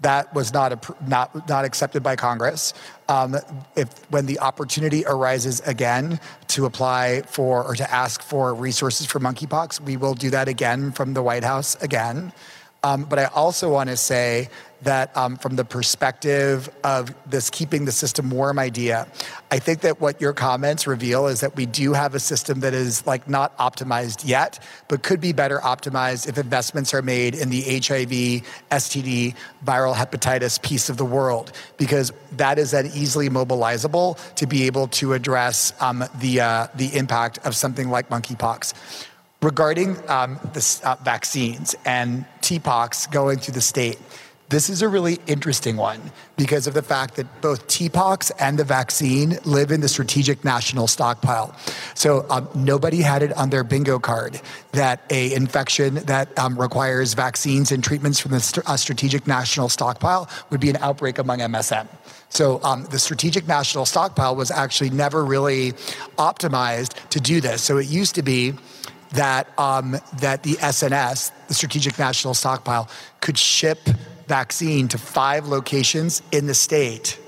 That was not, not, not accepted by Congress. Um, if when the opportunity arises again to apply for or to ask for resources for monkeypox, we will do that again from the White House again. Um, but I also want to say that um, from the perspective of this keeping the system warm idea, I think that what your comments reveal is that we do have a system that is like not optimized yet, but could be better optimized if investments are made in the HIV, STD, viral hepatitis piece of the world, because that is then easily mobilizable to be able to address um, the, uh, the impact of something like monkeypox. Regarding um, the uh, vaccines and TPOXX going through the state, this is a really interesting one because of the fact that both TPOXX and the vaccine live in the strategic national stockpile. So um, nobody had it on their bingo card that a infection that um, requires vaccines and treatments from the st- uh, strategic national stockpile would be an outbreak among MSM. So um, the strategic national stockpile was actually never really optimized to do this. So it used to be that um, that the SNS, the Strategic National Stockpile, could ship vaccine to five locations in the state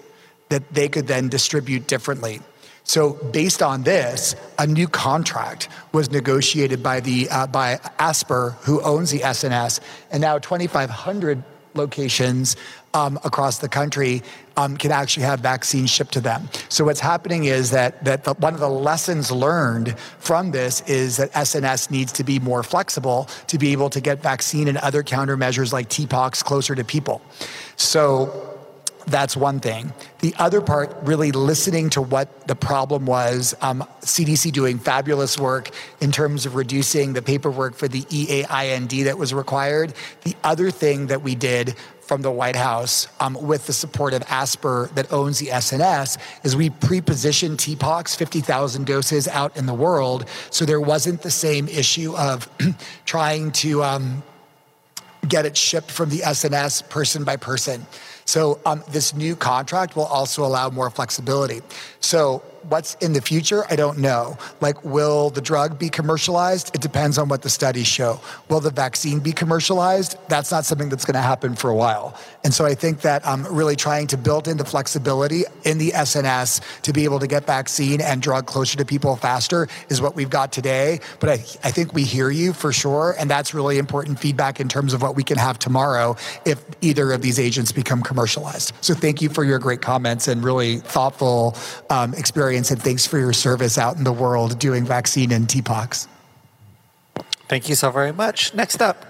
that they could then distribute differently. So, based on this, a new contract was negotiated by the uh, by ASPR, who owns the SNS, and now 2,500 locations um, across the country um, can actually have vaccines shipped to them. So what's happening is that that the, one of the lessons learned from this is that SNS needs to be more flexible to be able to get vaccine and other countermeasures like TPOXX closer to people. So that's one thing. The other part, really listening to what the problem was. Um, CDC doing fabulous work in terms of reducing the paperwork for the EAIND that was required. The other thing that we did from the White House um, with the support of ASPR that owns the SNS is we pre-positioned TPOXX 50,000 doses out in the world. So there wasn't the same issue of <clears throat> trying to um, get it shipped from the SNS person by person. So um, this new contract will also allow more flexibility. So what's in the future, I don't know. Like, will the drug be commercialized? It depends on what the studies show. Will the vaccine be commercialized? That's not something that's going to happen for a while. And so I think that I'm really trying to build in the flexibility in the SNS to be able to get vaccine and drug closer to people faster is what we've got today. But I, I think we hear you for sure. And that's really important feedback in terms of what we can have tomorrow if either of these agents become commercialized. So thank you for your great comments and really thoughtful um, experience experience and thanks for your service out in the world doing vaccine and TPOXX.
Thank you so very much. Next up.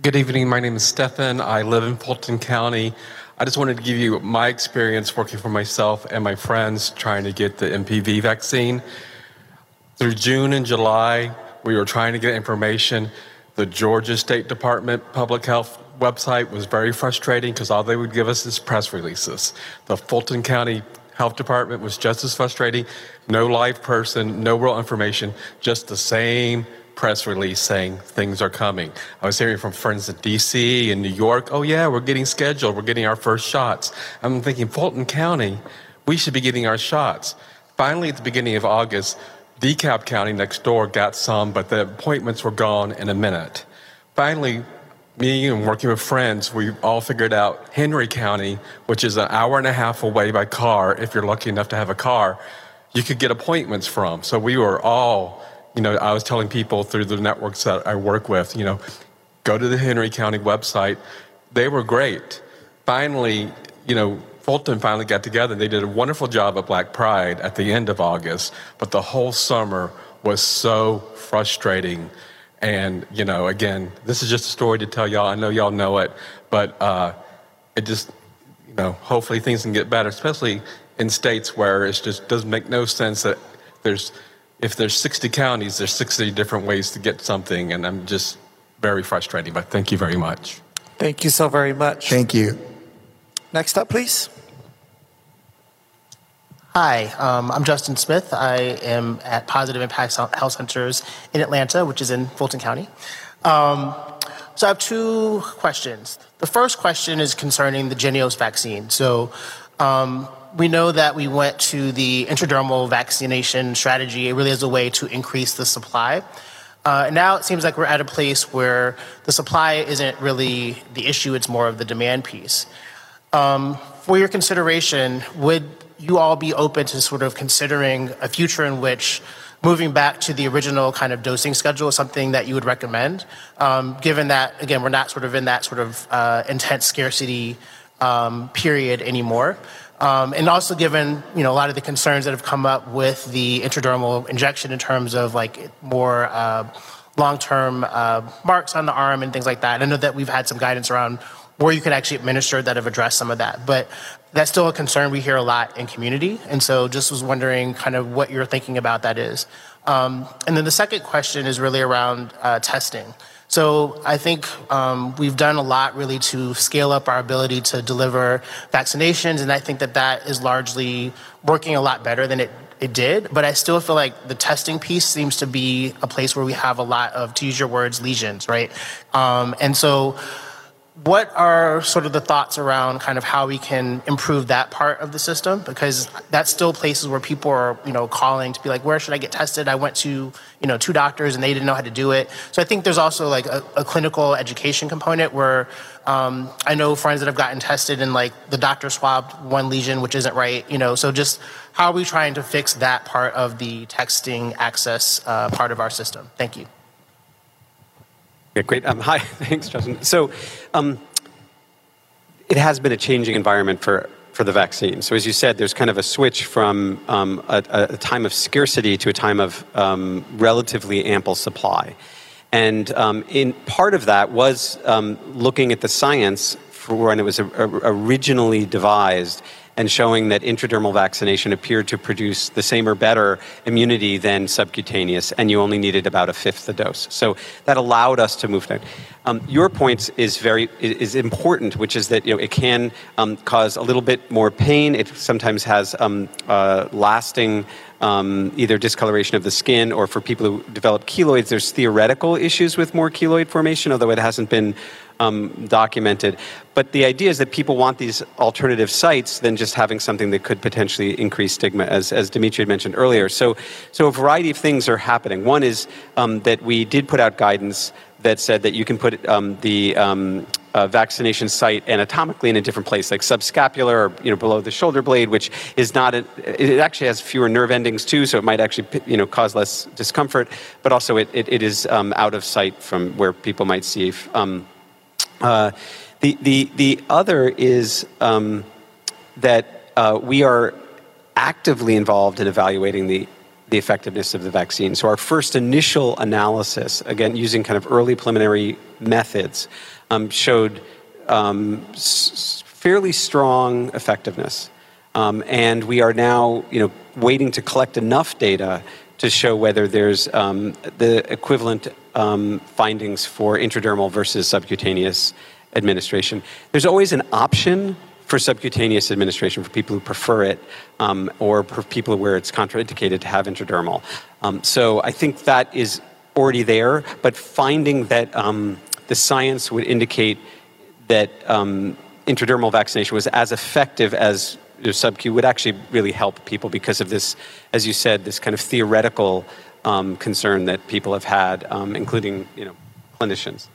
Good evening. My name is Stefan. I live in Fulton County. I just wanted to give you my experience working for myself and my friends trying to get the MPV vaccine. Through June and July, we were trying to get information. The Georgia State Department Public Health website was very frustrating because all they would give us is press releases. The Fulton County health department was just as frustrating. No live person, no real information, just the same press release saying things are coming. I was hearing from friends in DC and New York, oh yeah, we're getting scheduled, we're getting our first shots. I'm thinking, Fulton County, we should be getting our shots. Finally, at the beginning of August, DeKalb County next door got some, but the appointments were gone in a minute. Finally, me and working with friends, we all figured out Henry County, which is an hour and a half away by car, if you're lucky enough to have a car, you could get appointments from. So we were all, you know, I was telling people through the networks that I work with, you know, go to the Henry County website. They were great. Finally, you know, Fulton finally got together. They did a wonderful job at Black Pride at the end of August, but the whole summer was so frustrating and, you know, again, this is just a story to tell y'all. I know y'all know it, but uh, it just, you know, hopefully things can get better, especially in states where it just doesn't make no sense that there's, if there's 60 counties, there's 60 different ways to get something. And I'm just very frustrating, but thank you very much.
Thank you so very much.
Thank you.
Next up, please.
Hi, um, I'm Justin Smith. I am at Positive Impact Health Centers in Atlanta, which is in Fulton County. Um, so I have two questions. The first question is concerning the Jynneos vaccine. So um, we know that we went to the intradermal vaccination strategy it really as a way to increase the supply. Uh, now it seems like we're at a place where the supply isn't really the issue, it's more of the demand piece. Um, for your consideration, would you all be open to sort of considering a future in which moving back to the original kind of dosing schedule is something that you would recommend, um, given that, again, we're not sort of in that sort of uh, intense scarcity um, period anymore. Um, and also given you know a lot of the concerns that have come up with the intradermal injection in terms of like more uh, long-term uh, marks on the arm and things like that. I know that we've had some guidance around where you can actually administer that have addressed some of that. But that's still a concern we hear a lot in community. And so just was wondering kind of what you're thinking about that is. Um, and then the second question is really around uh, testing. So I think um, we've done a lot really to scale up our ability to deliver vaccinations, and I think that that is largely working a lot better than it, it did. But I still feel like the testing piece seems to be a place where we have a lot of, to use your words, lesions, right? Um, and so what are sort of the thoughts around kind of how we can improve that part of the system? Because that's still places where people are you know calling to be like where should i get tested? I went to you know two doctors and they didn't know how to do it. So i think there's also like a, a clinical education component where um, i know friends that have gotten tested and like the doctor swabbed one lesion which isn't right you know? So just how are we trying to fix that part of the texting access uh, part of our system? Thank you
yeah, great. Um, hi, <laughs> thanks, Justin. So, um, it has been a changing environment for for the vaccine. So, as you said, there's kind of a switch from um, a, a, time of scarcity to a time of um, relatively ample supply. And um, in part of that was um, looking at the science for when it was originally devised and showing that intradermal vaccination appeared to produce the same or better immunity than subcutaneous, and you only needed about a fifth the dose. So that allowed us to move down. Um, your point is very is important, which is that you know it can um, cause a little bit more pain. It sometimes has um, uh, lasting um, either discoloration of the skin or for people who develop keloids, there's theoretical issues with more keloid formation, although it hasn't been um, documented. But the idea is that people want these alternative sites than just having something that could potentially increase stigma, as, as Demetre had mentioned earlier. So, so a variety of things are happening. One is um, that we did put out guidance that said that you can put um, the um, uh, vaccination site anatomically in a different place, like subscapular or you know below the shoulder blade, which is not. A, it actually has fewer nerve endings too, so it might actually you know cause less discomfort. But also, it, it, it is um, out of sight from where people might see. If, um, uh, the the the other is um, that uh, we are actively involved in evaluating the the effectiveness of the vaccine. So our first initial analysis, again using kind of early preliminary methods, um, showed um, s- fairly strong effectiveness. Um, and we are now, you know, waiting to collect enough data to show whether there's um, the equivalent um, findings for intradermal versus subcutaneous administration. There's always an option for subcutaneous administration for people who prefer it, um, or for people where it's contraindicated to have intradermal. Um, so I think that is already there, but finding that um, the science would indicate that um, intradermal vaccination was as effective as subQ would actually really help people because of this, as you said, this kind of theoretical um, concern that people have had, um, including you know clinicians.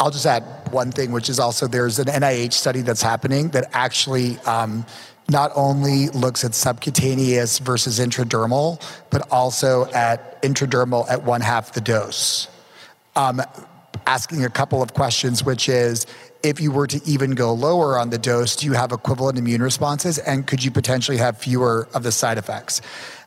I'll just add one thing, which is also there's an NIH study that's happening that actually um, not only looks at subcutaneous versus intradermal, but also at intradermal at one half the dose. Um, asking a couple of questions, which is if you were to even go lower on the dose, do you have equivalent immune responses? And could you potentially have fewer of the side effects?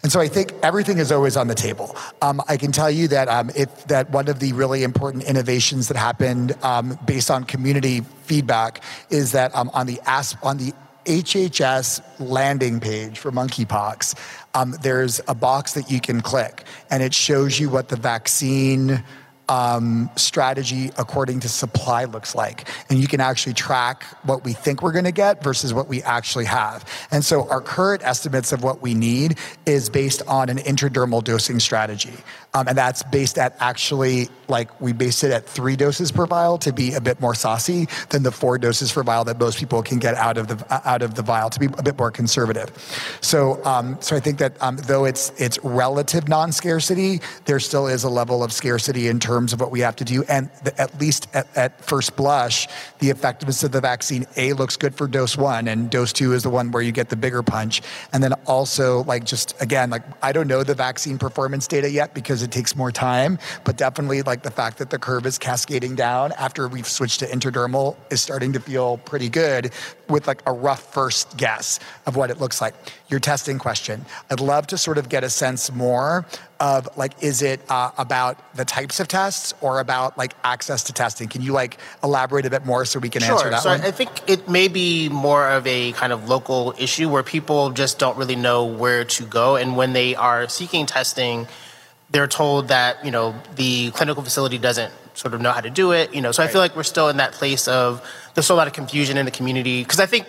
And so I think everything is always on the table. Um, I can tell you that um, if that one of the really important innovations that happened um, based on community feedback is that um, on the ASP, on the HHS landing page for monkeypox, um, there's a box that you can click, and it shows you what the vaccine um, strategy according to supply looks like. And you can actually track what we think we're going to get versus what we actually have. And so our current estimates of what we need is based on an intradermal dosing strategy. Um, and that's based at actually, like, we based it at three doses per vial to be a bit more saucy than the four doses per vial that most people can get out of the out of the vial to be a bit more conservative. So, um, so I think that um, though it's it's relative non-scarcity, there still is a level of scarcity in terms of what we have to do. And at least at, at first blush, the effectiveness of the vaccine a looks good for dose one, and dose two is the one where you get the bigger punch. And then also, like, just again, like I don't know the vaccine performance data yet because it takes more time, but definitely like the fact that the curve is cascading down after we've switched to intradermal is starting to feel pretty good with like a rough first guess of what it looks like. Your testing question. I'd love to sort of get a sense more of like, is it uh, about the types of tests or about like access to testing? Can you like elaborate a bit more so we can
sure.
answer that
so
one?
I think it may be more of a kind of local issue where people just don't really know where to go. And when they are seeking testing, they're told that, you know, the clinical facility doesn't sort of know how to do it. You know, so I feel like we're still in that place of there's still a lot of confusion in the community. Because I think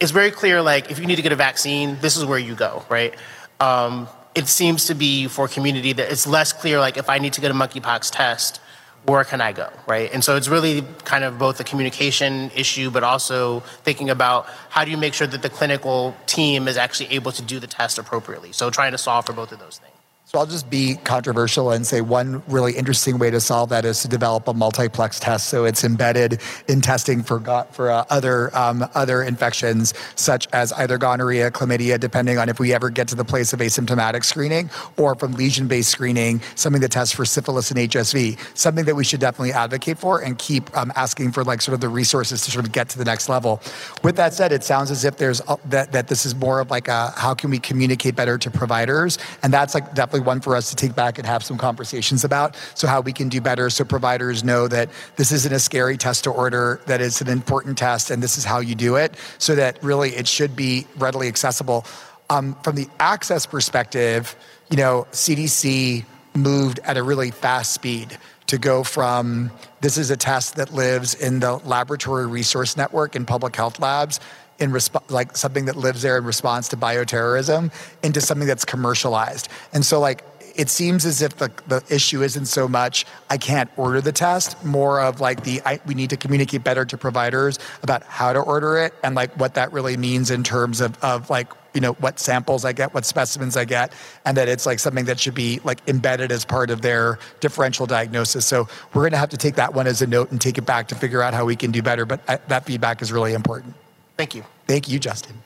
it's very clear, like, if you need to get a vaccine, this is where you go, right? Um, it seems to be for community that it's less clear, like, if I need to get a monkeypox test, where can I go, right? And so it's really kind of both a communication issue, but also thinking about how do you make sure that the clinical team is actually able to do the test appropriately. So trying to solve for both of those things.
So I'll just be controversial and say one really interesting way to solve that is to develop a multiplex test. So it's embedded in testing for for uh, other um, other infections such as either gonorrhea, chlamydia, depending on if we ever get to the place of asymptomatic screening, or from lesion-based screening, something that tests for syphilis and HSV. Something that we should definitely advocate for and keep um, asking for like sort of the resources to sort of get to the next level. With that said, it sounds as if there's uh, that that this is more of like a how can we communicate better to providers, and that's like definitely one for us to take back and have some conversations about. So, how we can do better so providers know that this isn't a scary test to order, that it's an important test, and this is how you do it, so that really it should be readily accessible. Um, from the access perspective, you know, CDC moved at a really fast speed to go from this is a test that lives in the laboratory resource network in public health labs in resp- like something that lives there in response to bioterrorism into something that's commercialized. And so like it seems as if the, the issue isn't so much I can't order the test, more of like the I, we need to communicate better to providers about how to order it and like what that really means in terms of, of like you know what samples I get, what specimens I get, and that it's like something that should be like embedded as part of their differential diagnosis. So we're going to have to take that one as a note and take it back to figure out how we can do better. But uh, that feedback is really important.
Thank you.
Thank you, Justin.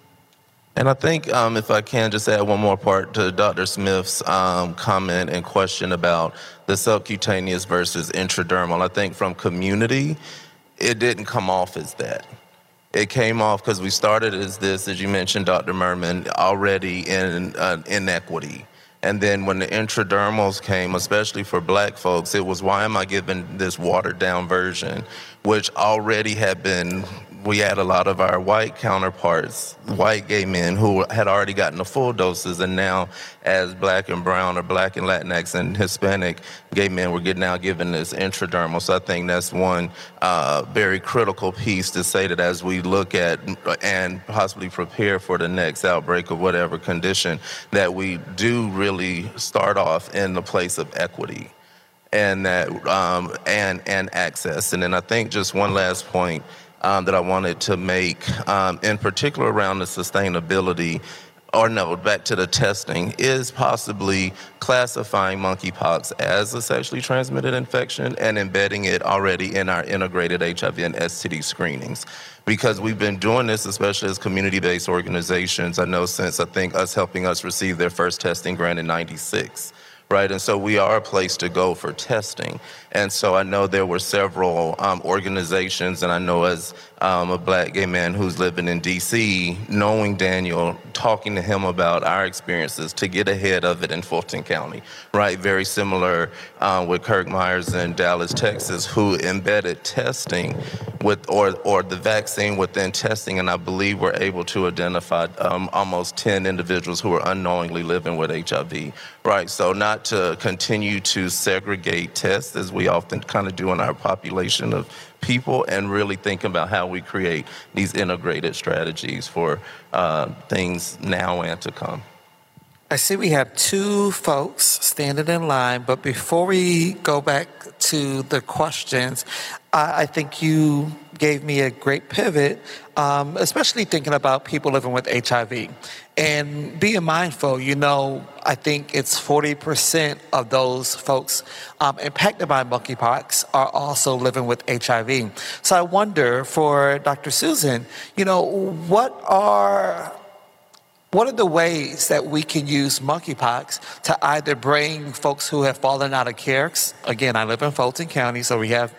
And I think um, if I can just add one more part to Dr. Smith's um, comment and question about the subcutaneous versus intradermal, I think from community, it didn't come off as that. It came off because we started as this, as you mentioned, Dr. Mermin, already in uh, inequity. And then when the intradermals came, especially for black folks, it was why am I giving this watered down version, which already had been we had a lot of our white counterparts, white gay men who had already gotten the full doses, and now, as black and brown or black and Latinx and Hispanic gay men, we're getting now given this intradermal. So I think that's one uh, very critical piece to say that as we look at and possibly prepare for the next outbreak of whatever condition, that we do really start off in the place of equity and that um, and and access. And then I think just one last point um, that I wanted to make, um, in particular around the sustainability, or no, back to the testing, is possibly classifying monkeypox as a sexually transmitted infection and embedding it already in our integrated HIV and STD screenings. Because we've been doing this, especially as community based organizations, I know since I think Us Helping Us receive their first testing grant in 96 right? And so we are a place to go for testing. And so I know there were several um, organizations, and I know as um, a black gay man who's living in DC, knowing Daniel, talking to him about our experiences to get ahead of it in Fulton County, right? Very similar uh, with Kirk Myers in Dallas, Texas, who embedded testing with, or, or the vaccine within testing, and I believe we're able to identify um, almost 10 individuals who are unknowingly living with HIV, right? So not to continue to segregate tests as we often kind of do in our population of people and really think about how we create these integrated strategies for uh, things now and to come.
I see we have two folks standing in line, but before we go back to the questions, I, I think you gave me a great pivot, um, especially thinking about people living with HIV. And being mindful, you know, I think it's 40% of those folks um, impacted by monkeypox are also living with HIV. So I wonder for Dr. Susan, you know, what are what are the ways that we can use monkeypox to either bring folks who have fallen out of care? Again, I live in Fulton County, so we have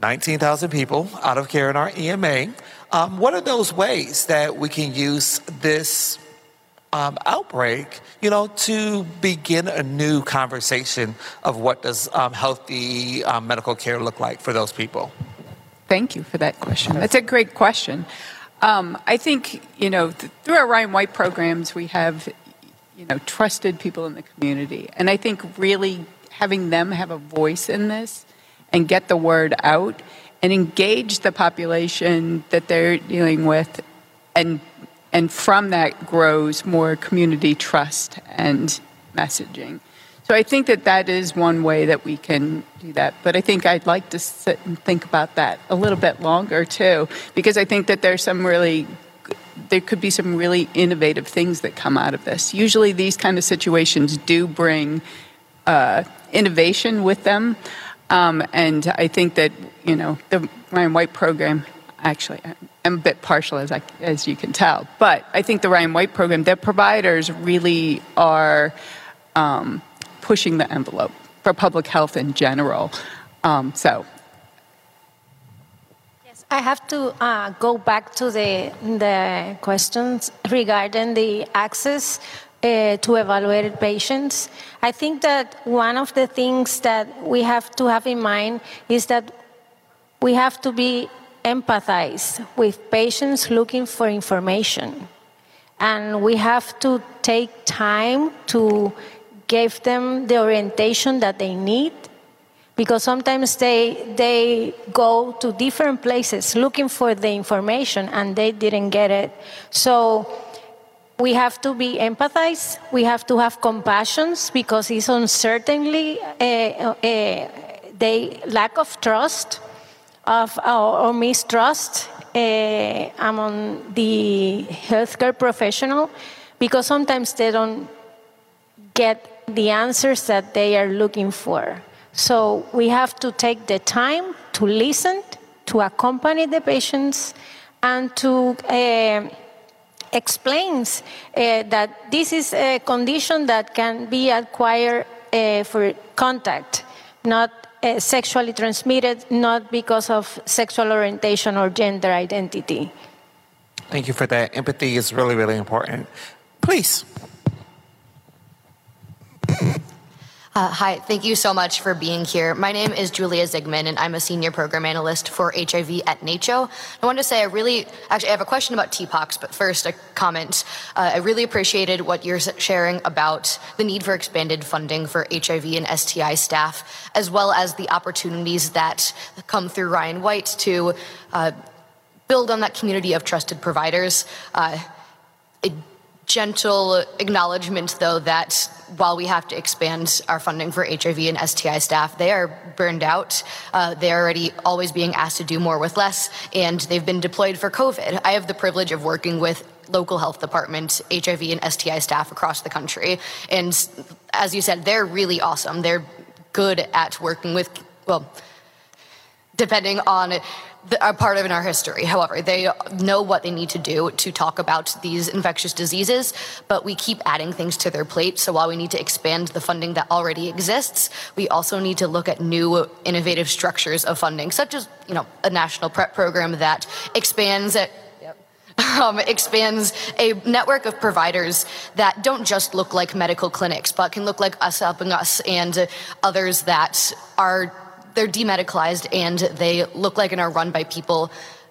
19,000 people out of care in our EMA. Um, what are those ways that we can use this um, outbreak, you know, to begin a new conversation of what does um, healthy um, medical care look like for those people?
Thank you for that question. That's a great question. Um, I think, you know, th- through our Ryan White programs, we have, you know, trusted people in the community. And I think really having them have a voice in this and get the word out and engage the population that they're dealing with and and from that grows more community trust and messaging. So I think that that is one way that we can do that. But I think I'd like to sit and think about that a little bit longer too, because I think that there's some really there could be some really innovative things that come out of this. Usually, these kind of situations do bring uh, innovation with them, um, and I think that you know the Ryan White program. Actually, I'm a bit partial, as I, as you can tell, but I think the Ryan White program, their providers really are. Um, pushing the envelope for public health in general. Um, so.
Yes, I have to uh, go back to the, the questions regarding the access uh, to evaluated patients. I think that one of the things that we have to have in mind is that we have to be empathized with patients looking for information. And we have to take time to give them the orientation that they need because sometimes they they go to different places looking for the information and they didn't get it so we have to be empathized. We have to have compassion because it's uncertainly uh, uh, they lack of trust of or, or mistrust uh, among the healthcare professional because sometimes they don't get the answers that they are looking for. So we have to take the time to listen, to accompany the patients, and to uh, explain uh, that this is a condition that can be acquired uh, for contact, not uh, sexually transmitted, not because of sexual orientation or gender identity.
Thank you for that. Empathy is really, really important. Please.
Uh, hi, thank you so much for being here. My name is Julia Zigman, and I'm a senior program analyst for HIV at NACCHO. I wanted to say I really, actually, I have a question about TPOXX, but first, a comment. Uh, I really appreciated what you're sharing about the need for expanded funding for HIV and STI staff, as well as the opportunities that come through Ryan White to uh, build on that community of trusted providers. Uh, gentle acknowledgement, though, that while we have to expand our funding for HIV and STI staff, they are burned out. Uh, they're already always being asked to do more with less, and they've been deployed for COVID. I have the privilege of working with local health department HIV and STI staff across the country. And as you said, they're really awesome. They're good at working with, well, depending on a part of in our history. However, they know what they need to do to talk about these infectious diseases, but we keep adding things to their plate. So while we need to expand the funding that already exists, we also need to look at new innovative structures of funding, such as you know a national PrEP program that expands it. Um, expands a network of providers that don't just look like medical clinics, but can look like Us Helping Us and others that are they're demedicalized and they look like and are run by people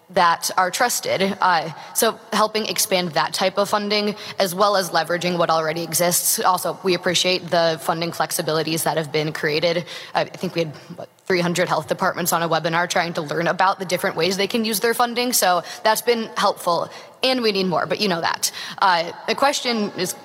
that are trusted. Uh, so helping expand that type of funding as well as leveraging what already exists. Also, we appreciate the funding flexibilities that have been created. I think we had what, 300 health departments on a webinar trying to learn about the different ways they can use their funding. So that's been helpful, and we need more. But you know that. Uh, the question is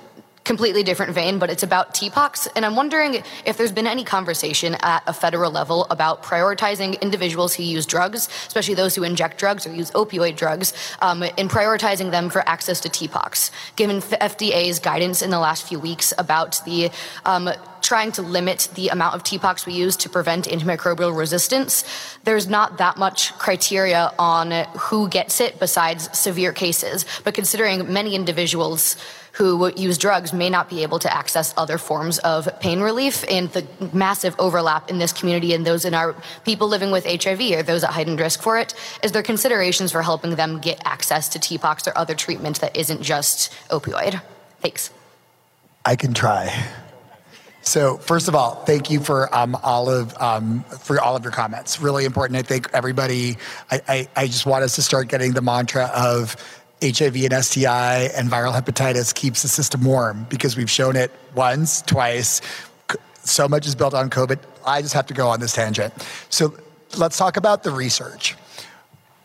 completely different vein, but it's about TPOXX. And I'm wondering if there's been any conversation at a federal level about prioritizing individuals who use drugs, especially those who inject drugs or use opioid drugs, um, and prioritizing them for access to TPOXX. Given FDA's guidance in the last few weeks about the um, trying to limit the amount of TPOXX we use to prevent antimicrobial resistance, there's not that much criteria on who gets it besides severe cases. But considering many individuals who use drugs may not be able to access other forms of pain relief and the massive overlap in this community and those in our people living with HIV or those at heightened risk for it is there considerations for helping them get access to TPOXX or other treatment that isn't just opioid? Thanks.
I can try. So first of all, thank you for um, all of um, for all of your comments. Really important. I think everybody. I, I, I just want us to start getting the mantra of HIV and STI and viral hepatitis keeps the system warm because we've shown it once, twice. So much is built on COVID. I just have to go on this tangent. So let's talk about the research.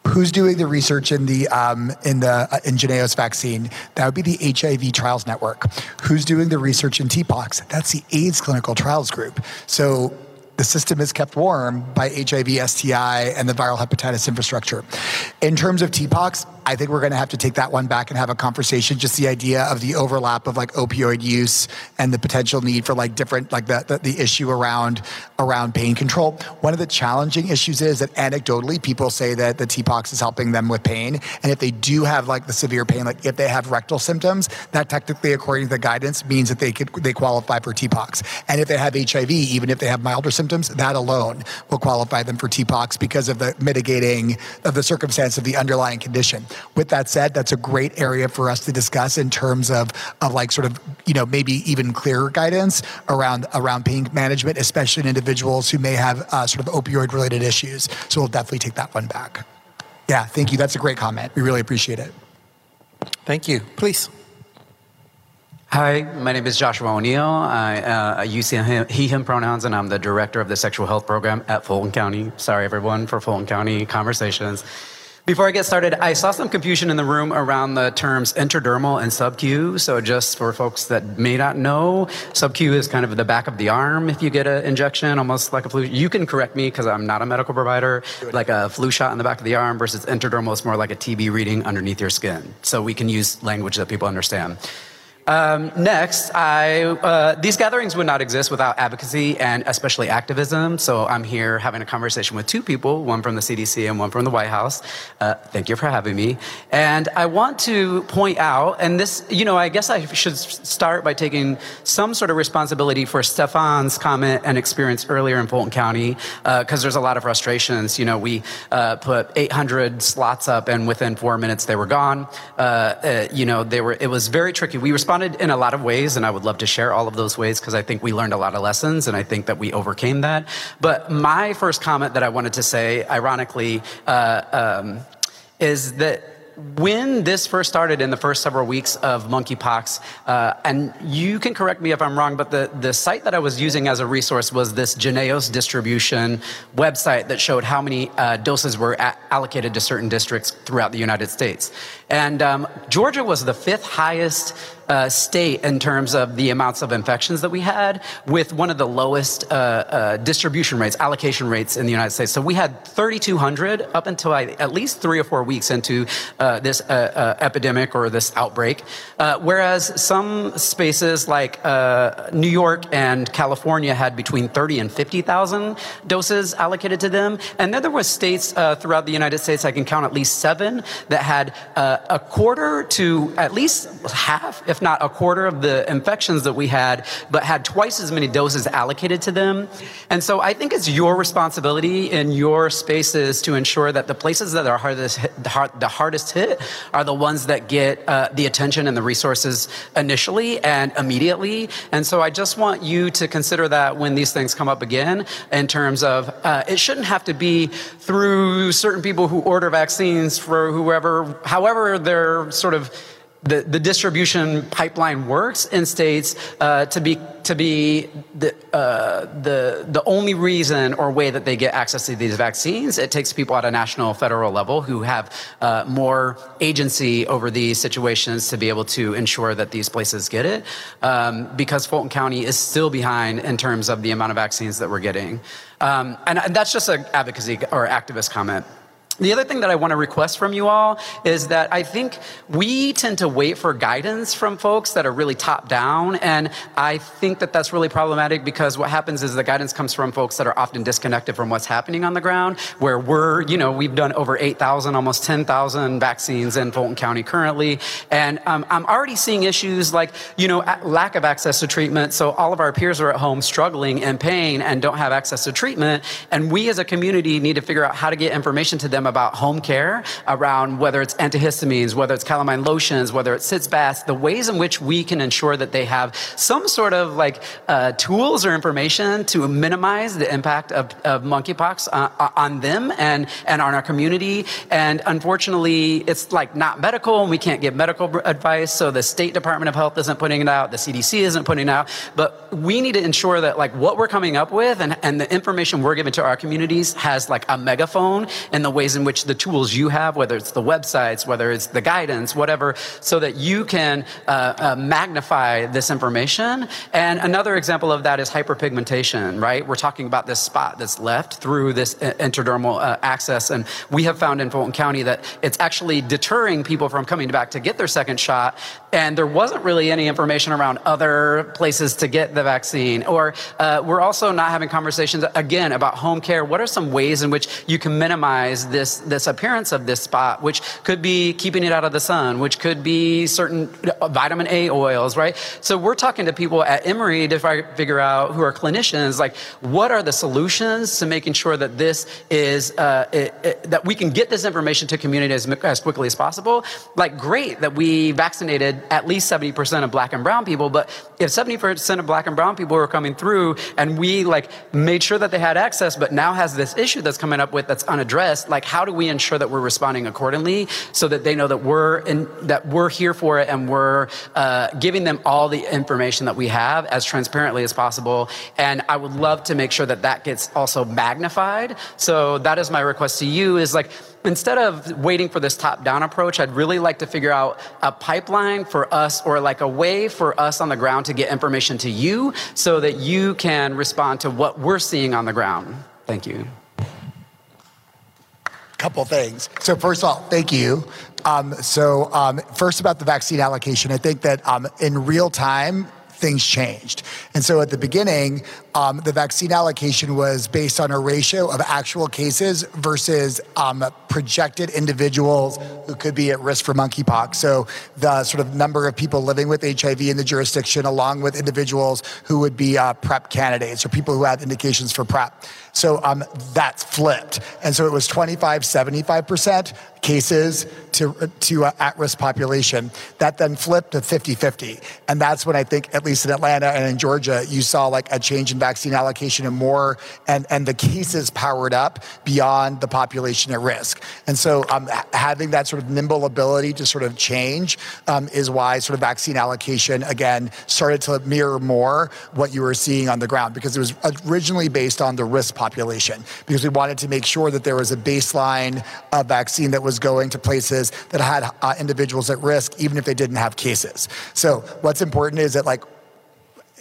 Who's doing the research in the um, in the uh, in Jynneos vaccine? That would be the HIV Trials Network. Who's doing the research in TPOXX? That's the AIDS Clinical Trials Group. So the system is kept warm by HIV, STI, and the viral hepatitis infrastructure. In terms of TPOXX, I think we're going to have to take that one back and have a conversation. Just the idea of the overlap of like opioid use and the potential need for like different, like the, the, the issue around around pain control. One of the challenging issues is that anecdotally, people say that the TPOXX is helping them with pain, and if they do have like the severe pain, like if they have rectal symptoms, that technically, according to the guidance, means that they could they qualify for TPOXX. And if they have HIV, even if they have milder symptoms, that alone will qualify them for TPOXX because of the mitigating of the circumstance of the underlying condition. With that said, that's a great area for us to discuss in terms of, of like sort of, you know, maybe even clearer guidance around, around pain management, especially in individuals who may have uh, sort of opioid related issues. So we'll definitely take that one back. Yeah, thank you. That's a great comment. We really appreciate it.
Thank you. Please.
Hi, my name is Joshua O'Neill. I uh, use him, he, him pronouns, and I'm the director of the sexual health program at Fulton County. Sorry, everyone, for Fulton County conversations. Before I get started, I saw some confusion in the room around the terms intradermal and subQ. So, just for folks that may not know, subQ is kind of the back of the arm if you get an injection, almost like a flu. You can correct me because I'm not a medical provider, like a flu shot in the back of the arm versus intradermal is more like a TB reading underneath your skin. So, we can use language that people understand. Um, next, I, uh, these gatherings would not exist without advocacy and especially activism. So I'm here having a conversation with two people, one from the CDC and one from the White House. Uh, thank you for having me. And I want to point out, and this, you know, I guess I should start by taking some sort of responsibility for Stefan's comment and experience earlier in Fulton County, because uh, there's a lot of frustrations. You know, we uh, put 800 slots up, and within four minutes they were gone. Uh, uh, you know, they were. It was very tricky. We responded responded in a lot of ways, and I would love to share all of those ways because I think we learned a lot of lessons and I think that we overcame that. But my first comment that I wanted to say, ironically, uh, um, is that when this first started in the first several weeks of monkeypox, uh, and you can correct me if I'm wrong, but the, the site that I was using as a resource was this Jynneos distribution website that showed how many uh, doses were a- allocated to certain districts throughout the United States. And um, Georgia was the fifth highest uh, state in terms of the amounts of infections that we had, with one of the lowest uh, uh, distribution rates, allocation rates in the United States. So we had 3,200 up until I, at least three or four weeks into uh, this uh, uh, epidemic or this outbreak. whereas some spaces like New York and California had between 30 and 50,000 doses allocated to them. And then there were states throughout the United States, I can count at least seven, that had a quarter to at least half, if not a quarter of the infections that we had, but had twice as many doses allocated to them. And so I think it's your responsibility in your spaces to ensure that the places that are hardest hit, the hardest hit are the ones that get uh, the attention and the resources initially and immediately. And so I just want you to consider that when these things come up again in terms of uh, it shouldn't have to be through certain people who order vaccines for whoever, however they're sort of the, the distribution pipeline works in states uh, to be to be the, uh, the the only reason or way that they get access to these vaccines. It takes people at a national, federal level who have uh, more agency over these situations to be able to ensure that these places get it. Um, because Fulton County is still behind in terms of the amount of vaccines that we're getting, um, and that's just an advocacy or activist comment. The other thing that I want to request from you all is that I think we tend to wait for guidance from folks that are really top down. And I think that that's really problematic because what happens is the guidance comes from folks that are often disconnected from what's happening on the ground, where we're, you know, we've done over 8,000, almost 10,000 vaccines in Fulton County currently. And um, I'm already seeing issues like, you know, lack of access to treatment. So all of our peers are at home struggling and pain and don't have access to treatment. And we as a community need to figure out how to get information to them them about home care, around whether it's antihistamines, whether it's calamine lotions, whether it's sitz baths, the ways in which we can ensure that they have some sort of like uh, tools or information to minimize the impact of, of monkeypox uh, uh, on them and, and on our community. And unfortunately, it's like not medical and we can't give medical advice. So the State Department of Health isn't putting it out, the CDC isn't putting it out. But we need to ensure that like what we're coming up with and, and the information we're giving to our communities has like a megaphone in the ways ways in which the tools you have, whether it's the websites, whether it's the guidance, whatever, so that you can uh, uh, magnify this information. And another example of that is hyperpigmentation, right? We're talking about this spot that's left through this uh, intradermal uh, access. And we have found in Fulton County that it's actually deterring people from coming back to get their second shot. And there wasn't really any information around other places to get the vaccine. Or uh, we're also not having conversations, again, about home care. What are some ways in which you can minimize this? This, this appearance of this spot, which could be keeping it out of the sun, which could be certain vitamin A oils, right? So we're talking to people at Emory to figure out who are clinicians, like what are the solutions to making sure that this is, uh, it, it, that we can get this information to community as, as quickly as possible. Like great that we vaccinated at least 70% of black and brown people, but if 70% of black and brown people were coming through and we like made sure that they had access, but now has this issue that's coming up with that's unaddressed, like how do we ensure that we're responding accordingly so that they know that we're in, that we're here for it and we're uh, giving them all the information that we have as transparently as possible. And I would love to make sure that that gets also magnified. So that is my request to you is like, instead of waiting for this top down approach, I'd really like to figure out a pipeline for us or like a way for us on the ground to get information to you so that you can respond to what we're seeing on the ground. Thank you.
Couple things. So first of all, thank you. Um, so um, first about the vaccine allocation, I think that um, in real time things changed. And so at the beginning, um, the vaccine allocation was based on a ratio of actual cases versus um, projected individuals who could be at risk for monkeypox. So the sort of number of people living with HIV in the jurisdiction, along with individuals who would be uh, PrEP candidates or people who had indications for PrEP. So um, that's flipped. And so it was 25, 75% cases to, to uh, at risk population. That then flipped to 50 50. And that's when I think, at least in Atlanta and in Georgia, you saw like a change in vaccine allocation and more, and, and the cases powered up beyond the population at risk. And so um, having that sort of nimble ability to sort of change um, is why sort of vaccine allocation, again, started to mirror more what you were seeing on the ground because it was originally based on the risk population because we wanted to make sure that there was a baseline of vaccine that was going to places that had uh, individuals at risk, even if they didn't have cases. So what's important is that like,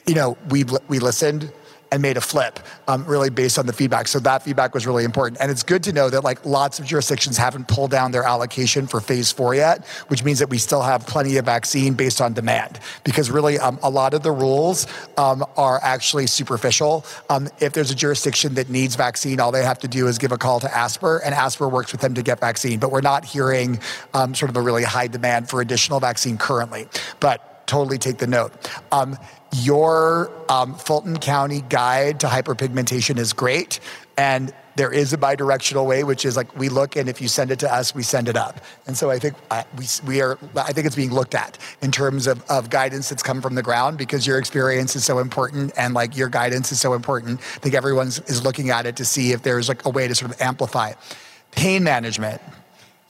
you know, we we listened and made a flip um, really based on the feedback. So that feedback was really important. And it's good to know that like lots of jurisdictions haven't pulled down their allocation for phase four yet, which means that we still have plenty of vaccine based on demand because really um, a lot of the rules um, are actually superficial. Um, if there's a jurisdiction that needs vaccine, all they have to do is give a call to ASPR and ASPR works with them to get vaccine. But we're not hearing um, sort of a really high demand for additional vaccine currently. But totally take the note. Um, your um, Fulton County guide to hyperpigmentation is great. And there is a bidirectional way, which is like we look, and if you send it to us, we send it up. And so I think uh, we, we are, I think it's being looked at in terms of, of guidance that's come from the ground because your experience is so important and like your guidance is so important. I think everyone is looking at it to see if there's like a way to sort of amplify. Pain management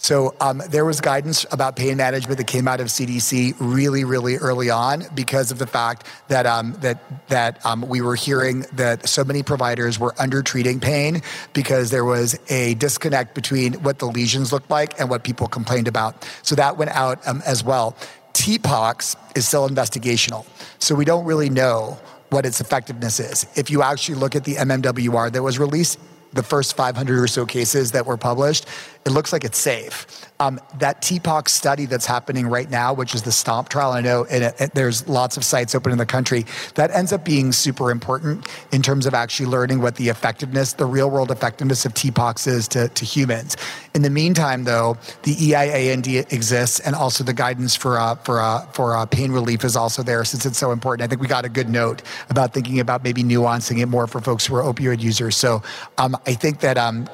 so um, there was guidance about pain management that came out of CDC really, really early on because of the fact that um, that that um, we were hearing that so many providers were under treating pain because there was a disconnect between what the lesions looked like and what people complained about. So that went out um, as well. TPOXX is still investigational, so we don't really know what its effectiveness is. If you actually look at the MMWR that was released the first 500 or so cases that were published, it looks like it's safe. Um, that TPOXX study that's happening right now, which is the STOMP trial, I know it, there's lots of sites open in the country, that ends up being super important in terms of actually learning what the effectiveness, the real world effectiveness of TPOXX is to, to humans. In the meantime, though, the EA-IND exists, and also the guidance for uh, for uh, for uh, pain relief is also there since it's so important. I think we got a good note about thinking about maybe nuancing it more for folks who are opioid users. So um, I think that um,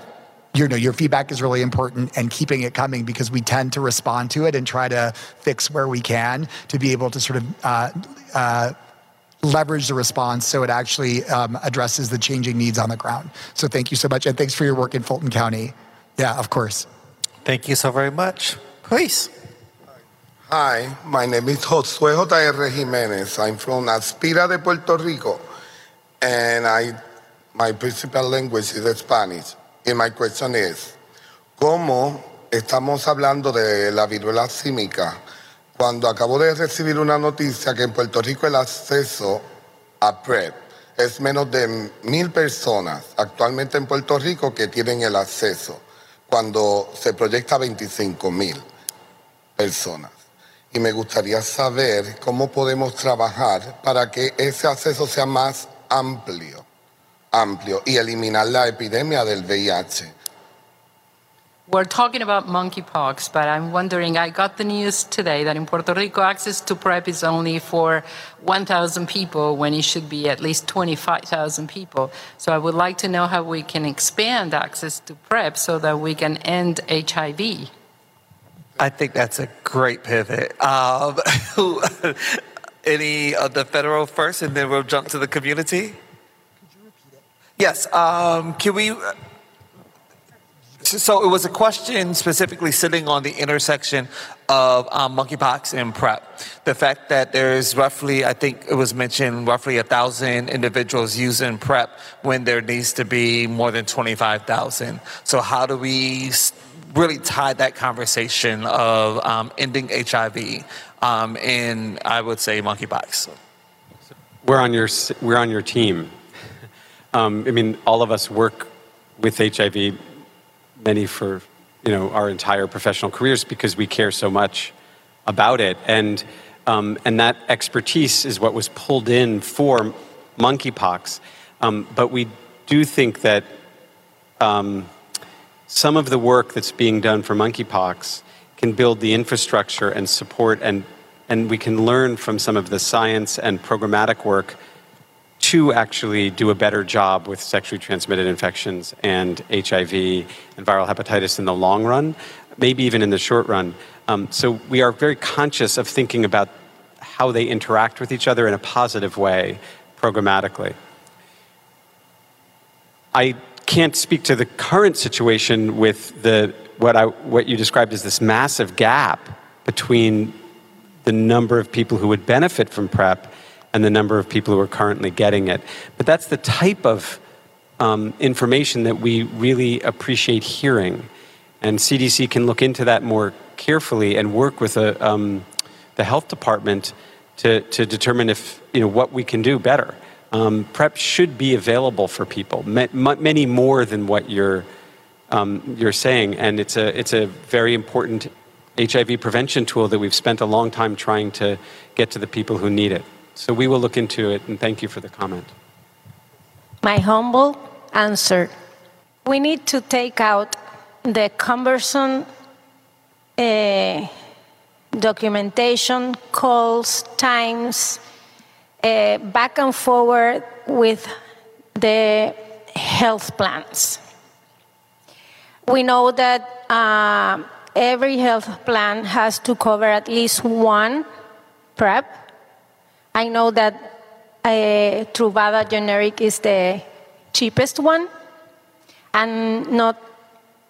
you know, your feedback is really important and keeping it coming because we tend to respond to it and try to fix where we can to be able to sort of uh, uh, leverage the response so it actually um, addresses the changing needs on the ground. So thank you so much. And thanks for your work in Fulton County. Yeah, of course.
Thank you so very much. Please.
Hi, my name is Josue J.R. Jimenez. I'm from Aspira de Puerto Rico, and I, my principal language is Spanish. Y my question is, ¿cómo estamos hablando de la viruela símica cuando acabo de recibir una noticia que en Puerto Rico el acceso a PrEP es menos de mil personas actualmente en Puerto Rico que tienen el acceso, cuando se proyecta 25 mil personas? Y me gustaría saber cómo podemos trabajar para que ese acceso sea más amplio amplio y eliminar la epidemia del VIH.
We're talking about monkeypox, but I'm wondering. I got the news today that in Puerto Rico, access to PrEP is only for 1,000 people when it should be at least 25,000 people. So I would like to know how we can expand access to PrEP so that we can end HIV.
I think that's a great pivot. Um, <laughs> <laughs> any of the federal first, and then we'll jump to the community? Yes. Um, can we?
So it was a question specifically sitting on the intersection of um, monkeypox and PrEP. The fact that there's roughly, I think it was mentioned, roughly a thousand individuals using PrEP when there needs to be more than 25,000. So how do we really tie that conversation of um, ending HIV um, in, I would say, monkeypox?
We're on your we're on your team. Um, I mean, all of us work with HIV many for you know our entire professional careers because we care so much about it, and um, and that expertise is what was pulled in for monkeypox. Um, but we do think that um, some of the work that's being done for monkeypox can build the infrastructure and support and and we can learn from some of the science and programmatic work to actually do a better job with sexually transmitted infections and HIV and viral hepatitis in the long run, maybe even in the short run. Um, so we are very conscious of thinking about how they interact with each other in a positive way, programmatically. I can't speak to the current situation with the what I what you described as this massive gap between the number of people who would benefit from PrEP and the number of people who are currently getting it. But that's the type of um, information that we really appreciate hearing. And CDC can look into that more carefully and work with a, um, the health department to, to determine if, you know, what we can do better. Um, PrEP should be available for people, many more than what you're, um, you're saying. And it's a, it's a very important HIV prevention tool that we've spent a long time trying to get to the people who need it. So we will look into it, and thank you for the comment.
My humble answer we need to take out the cumbersome uh, documentation, calls, times, uh, back and forward with the health plans. We know that uh, every health plan has to cover at least one PrEP I know that uh, Truvada generic is the cheapest one, and not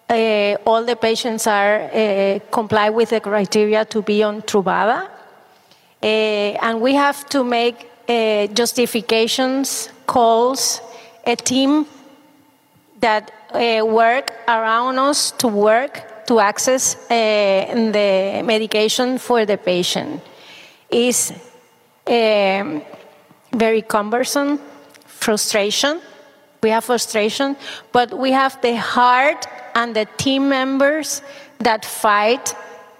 uh, all the patients are uh, comply with the criteria to be on Truvada. Uh, and we have to make uh, justifications, calls, a team that uh, work around us to work to access the medication for the patient. Is um, very cumbersome, frustration. We have frustration, but we have the heart and the team members that fight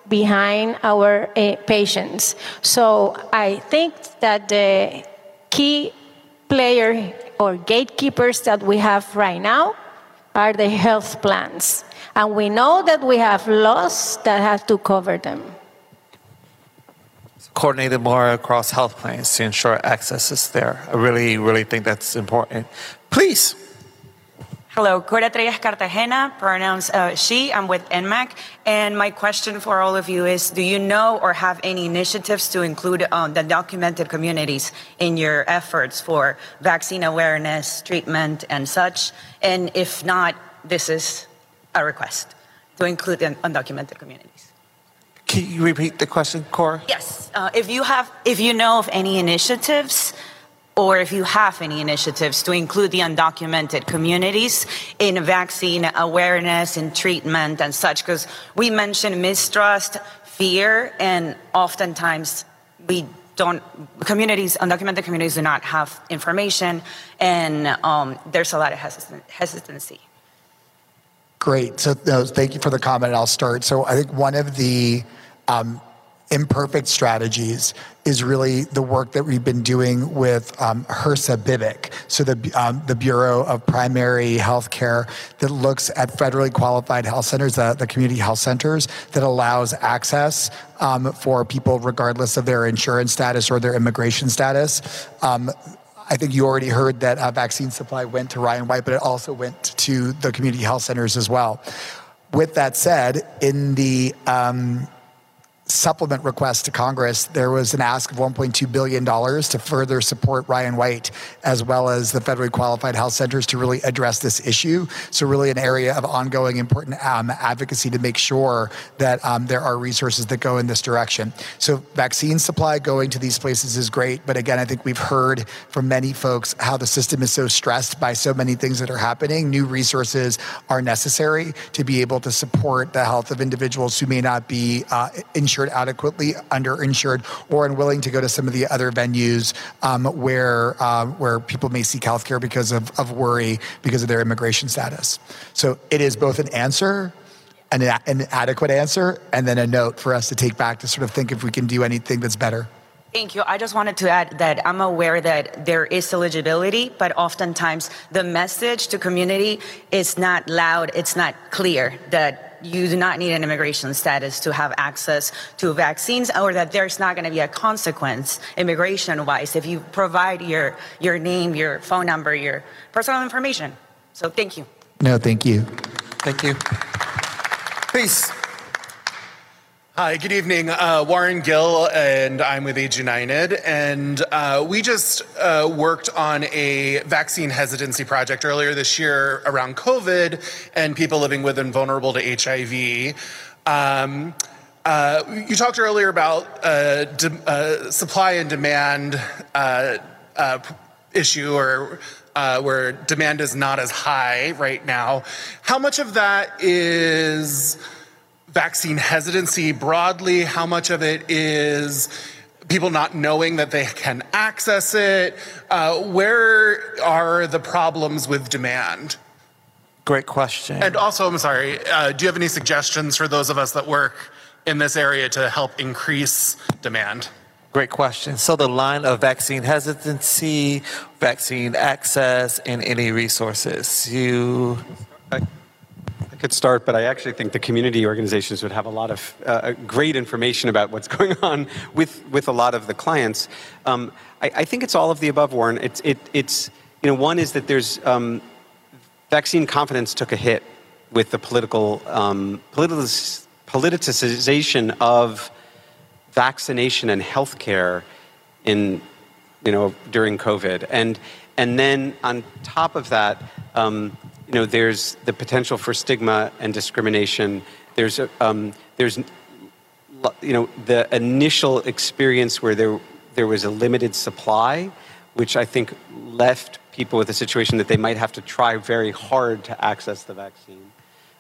behind our uh, patients. So I think that the key player or gatekeepers that we have right now are the health plans. And we know that we have laws that have to cover them
coordinated more across health plans to ensure access is there. I really, really think that's important. Please.
Hello, Cora Treyes Cartagena, pronouns uh, she. I'm with NMAC. And my question for all of you is Do you know or have any initiatives to include um, the documented communities in your efforts for vaccine awareness, treatment, and such? And if not, this is a request to include the undocumented communities.
Can you repeat the question, Cora?
Yes. Uh, if you have, if you know of any initiatives, or if you have any initiatives to include the undocumented communities in vaccine awareness and treatment and such, because we mentioned mistrust, fear, and oftentimes we don't communities undocumented communities do not have information and um, there's a lot of hesitancy
great. So no, thank you for the comment. I'll start. So i think one of the um, imperfect strategies is really the work that we've been doing with um, HRSA so the, um, the Bureau of Primary Health Care that looks at federally qualified health centers, the, the community health centers, that allows access um, for people regardless of their insurance status or their immigration status. Um, I think you already heard that uh, vaccine supply went to Ryan White, but it also went to the community health centers as well. With that said, in the um, supplement request to Congress, there was an ask of $1.2 billion to further support Ryan White, as well as the federally qualified health centers to really address this issue. So, really, an area of ongoing important um, advocacy to make sure that um, there are resources that go in this direction. So, vaccine supply going to these places is great. But again, I think we've heard from many folks how the system is so stressed by so many things that are happening. New resources are necessary to be able to support the health of individuals who may not be uh, insured insured adequately, underinsured, or unwilling to go to some of the other venues um, where um, where people may seek health care because of, of worry because of their immigration status. So it is both an answer an, an adequate answer and then a note for us to take back to sort of think if we can do anything that's better.
Thank you. I just wanted to add that I'm aware that there is eligibility, but oftentimes the message to community is not loud, it's not clear that you do not need an immigration status to have access to vaccines or that there's not going to be a consequence immigration wise if you provide your your name your phone number your personal information. So thank you.
No thank you.
Thank you.
Peace
Hi, good evening. Uh, Warren Gill, and I'm with AIDS United. And uh, we just uh, worked on a vaccine hesitancy project earlier this year around COVID and people living with and vulnerable to HIV. Um, uh, you talked earlier about uh, de- uh, supply and demand issue or where demand is not as high right now. How much of that is vaccine hesitancy broadly, how much of it is people not knowing that they can access it? Uh, where are the problems with demand?
Great question.
And also, I'm sorry, uh, do you have any suggestions for those of us that work in this area to help increase demand?
Great question. So, the line of vaccine hesitancy, vaccine access, and any resources. You
could start, but I actually think the community organizations would have a lot of uh, great information about what's <laughs> going on with, with a lot of the clients. Um, I, I, think it's all of the above, Warren. It's, it, it's you know, one is that there's um, vaccine confidence took a hit with the political um, politicization of vaccination and healthcare in you know during COVID, and and then on top of that. Um, you know, there's the potential for stigma and discrimination. There's, um, there's, you know, the initial experience where there, there was a limited supply, which I think left people with a situation that they might have to try very hard to access the vaccine.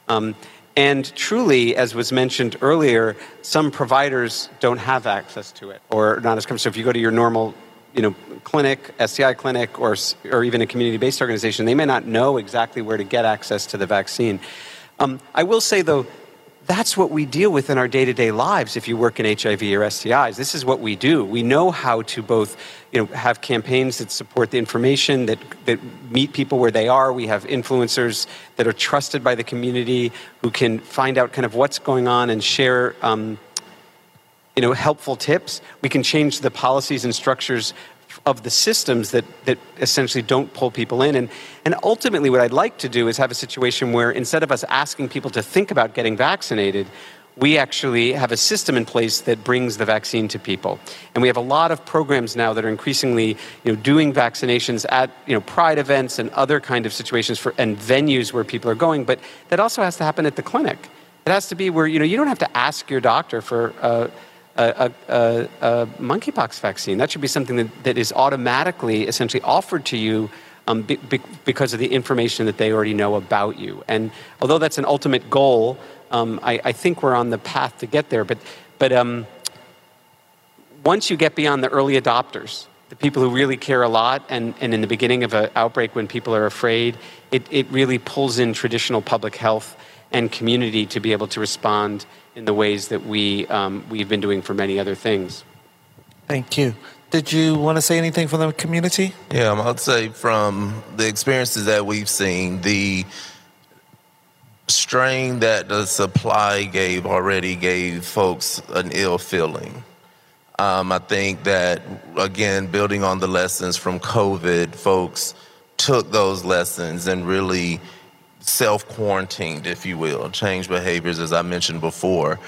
Um, and truly, as was mentioned earlier, some providers don't have access to it or not as come. So if you go to your normal you know, clinic, STI clinic, or, or even a community-based organization, they may not know exactly where to get access to the vaccine. Um, I will say, though, that's what we deal with in our day-to-day lives if you work in hiv or stis this is what we do. We know how to both you know have campaigns that support the information that that meet people where they are. We have influencers that are trusted by the community who can find out kind of what's going on and share um, you know, helpful tips. We can change the policies and structures of the systems that, that essentially don't pull people in. And, and ultimately, what I'd like to do is have a situation where instead of us asking people to think about getting vaccinated, we actually have a system in place that brings the vaccine to people. And we have a lot of programs now that are increasingly you know, doing vaccinations at you know, pride events and other kind of situations for, and venues where people are going. But that also has to happen at the clinic. It has to be where you, know, you don't have to ask your doctor for. Uh, a, a, a, monkeypox vaccine. That should be something that, that is automatically, essentially, offered to you um, be, be, because of the information that they already know about you. And although that's an ultimate goal, um, I, I, think we're on the path to get there. But, but um, once you get beyond the early adopters, the people who really care a lot, and, and in the beginning of an outbreak when people are afraid, it, it really pulls in traditional public health and community to be able to respond in the ways that we, um, we've been doing for many other things.
Thank you. Did you want to say anything for the community?
Yeah, I'd say from the experiences that we've seen, the strain that the supply gave already gave folks an ill feeling. Um, I think that, again, building on the lessons from COVID, folks took those lessons and really self quarantined, if you will, change behaviors, as I mentioned before.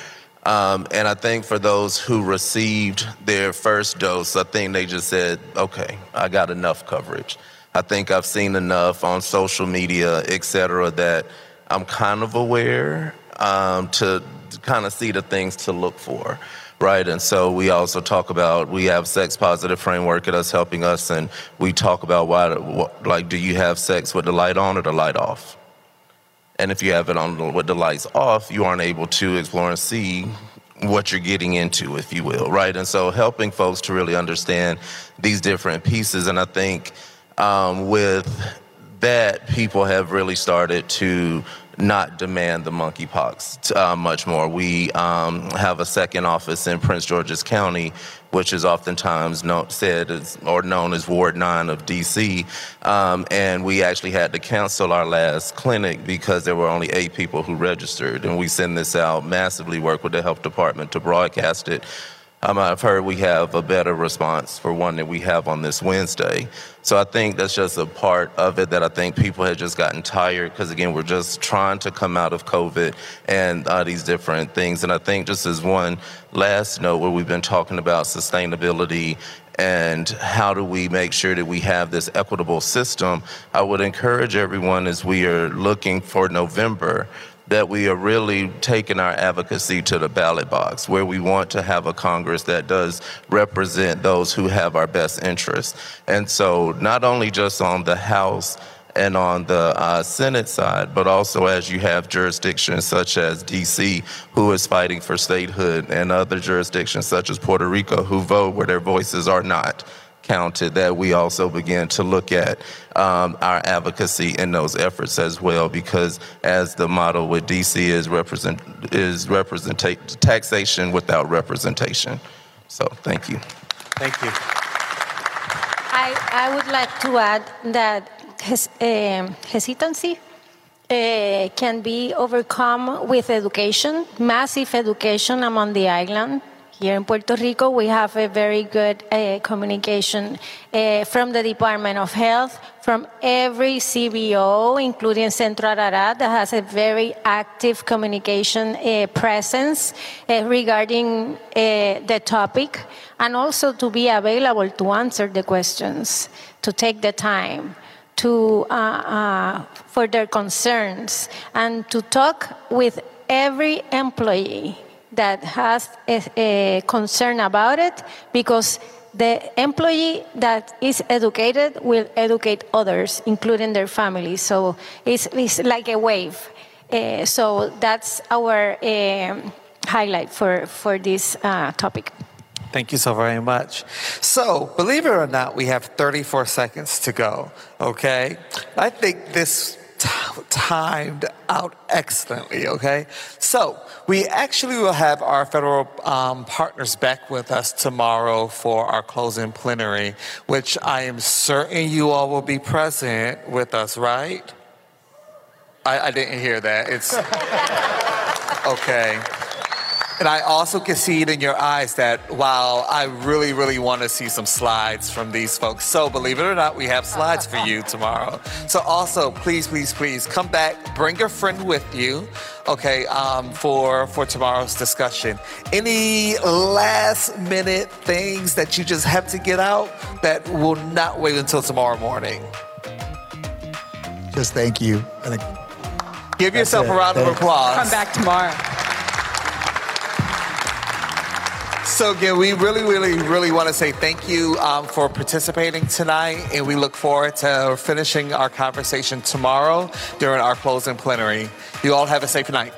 Um, and I think for those who received their first dose, I think they just said, okay, I got enough coverage. I think I've seen enough on social media, et cetera, that I'm kind of aware um, to, kind of see the things to look for right? And so we also talk about we have sex positive framework at Us Helping Us, and we talk about why, like, do you have sex with the light on or the light off? And if you have it on with the lights off, you aren't able to explore and see what you're getting into, if you will, right? And so helping folks to really understand these different pieces, and I think um, with that, people have really started to not demand the monkeypox uh, much more. We um, have a second office in Prince George's County, which is oftentimes known, said as, or known as Ward 9 of DC. Um, and we actually had to cancel our last clinic because there were only eight people who registered. And we send this out massively, work with the health department to broadcast it um, I've heard we have a better response for one that we have on this Wednesday. So I think that's just a part of it that I think people have just gotten tired because, again, we're just trying to come out of COVID and uh, these different things. And I think just as one last note where we've been talking about sustainability and how do we make sure that we have this equitable system, I would encourage everyone as we are looking for November that we are really taking our advocacy to the ballot box, where we want to have a Congress that does represent those who have our best interests. And so, not only just on the House and on the uh, Senate side, but also as you have jurisdictions such as DC, who is fighting for statehood, and other jurisdictions such as Puerto Rico, who vote where their voices are not counted, that we also begin to look at um, our advocacy in those efforts as well. Because as the model with DC is represent is represent taxation without representation. So thank you.
Thank you.
I, I would like to add that hes, uh, hesitancy uh, can be overcome with education, massive education among the island here in Puerto Rico, we have a very good uh, communication uh, from the Department of Health, from every CBO, including Centro Ararat, that has a very active communication uh, presence uh, regarding uh, the topic, and also to be available to answer the questions, to take the time to uh, for their concerns, and to talk with every employee that has a, a concern about it because the employee that is educated will educate others, including their family. So it's, it's like a wave. Uh, so that's our highlight for, for this uh, topic.
Thank you so very much. So, believe it or not, we have 34 seconds to go, okay? I think this timed out excellently, okay? So, we actually will have our federal um, partners back with us tomorrow for our closing plenary, which I am certain you all will be present with us, right? I, I didn't hear that. It's <laughs> okay. And I also can see it in your eyes that while I really, really want to see some slides from these folks. So believe it or not, we have slides for you tomorrow. So also, please, please, please come back, bring your friend with you, okay, um, for for tomorrow's discussion. Any last minute things that you just have to get out that will not wait until tomorrow morning?
Just thank you.
And Give yourself a round of applause.
Come back tomorrow.
So again, we really, really, really want to say thank you um, for participating tonight, and we look forward to finishing our conversation tomorrow during our closing plenary. You all have a safe night.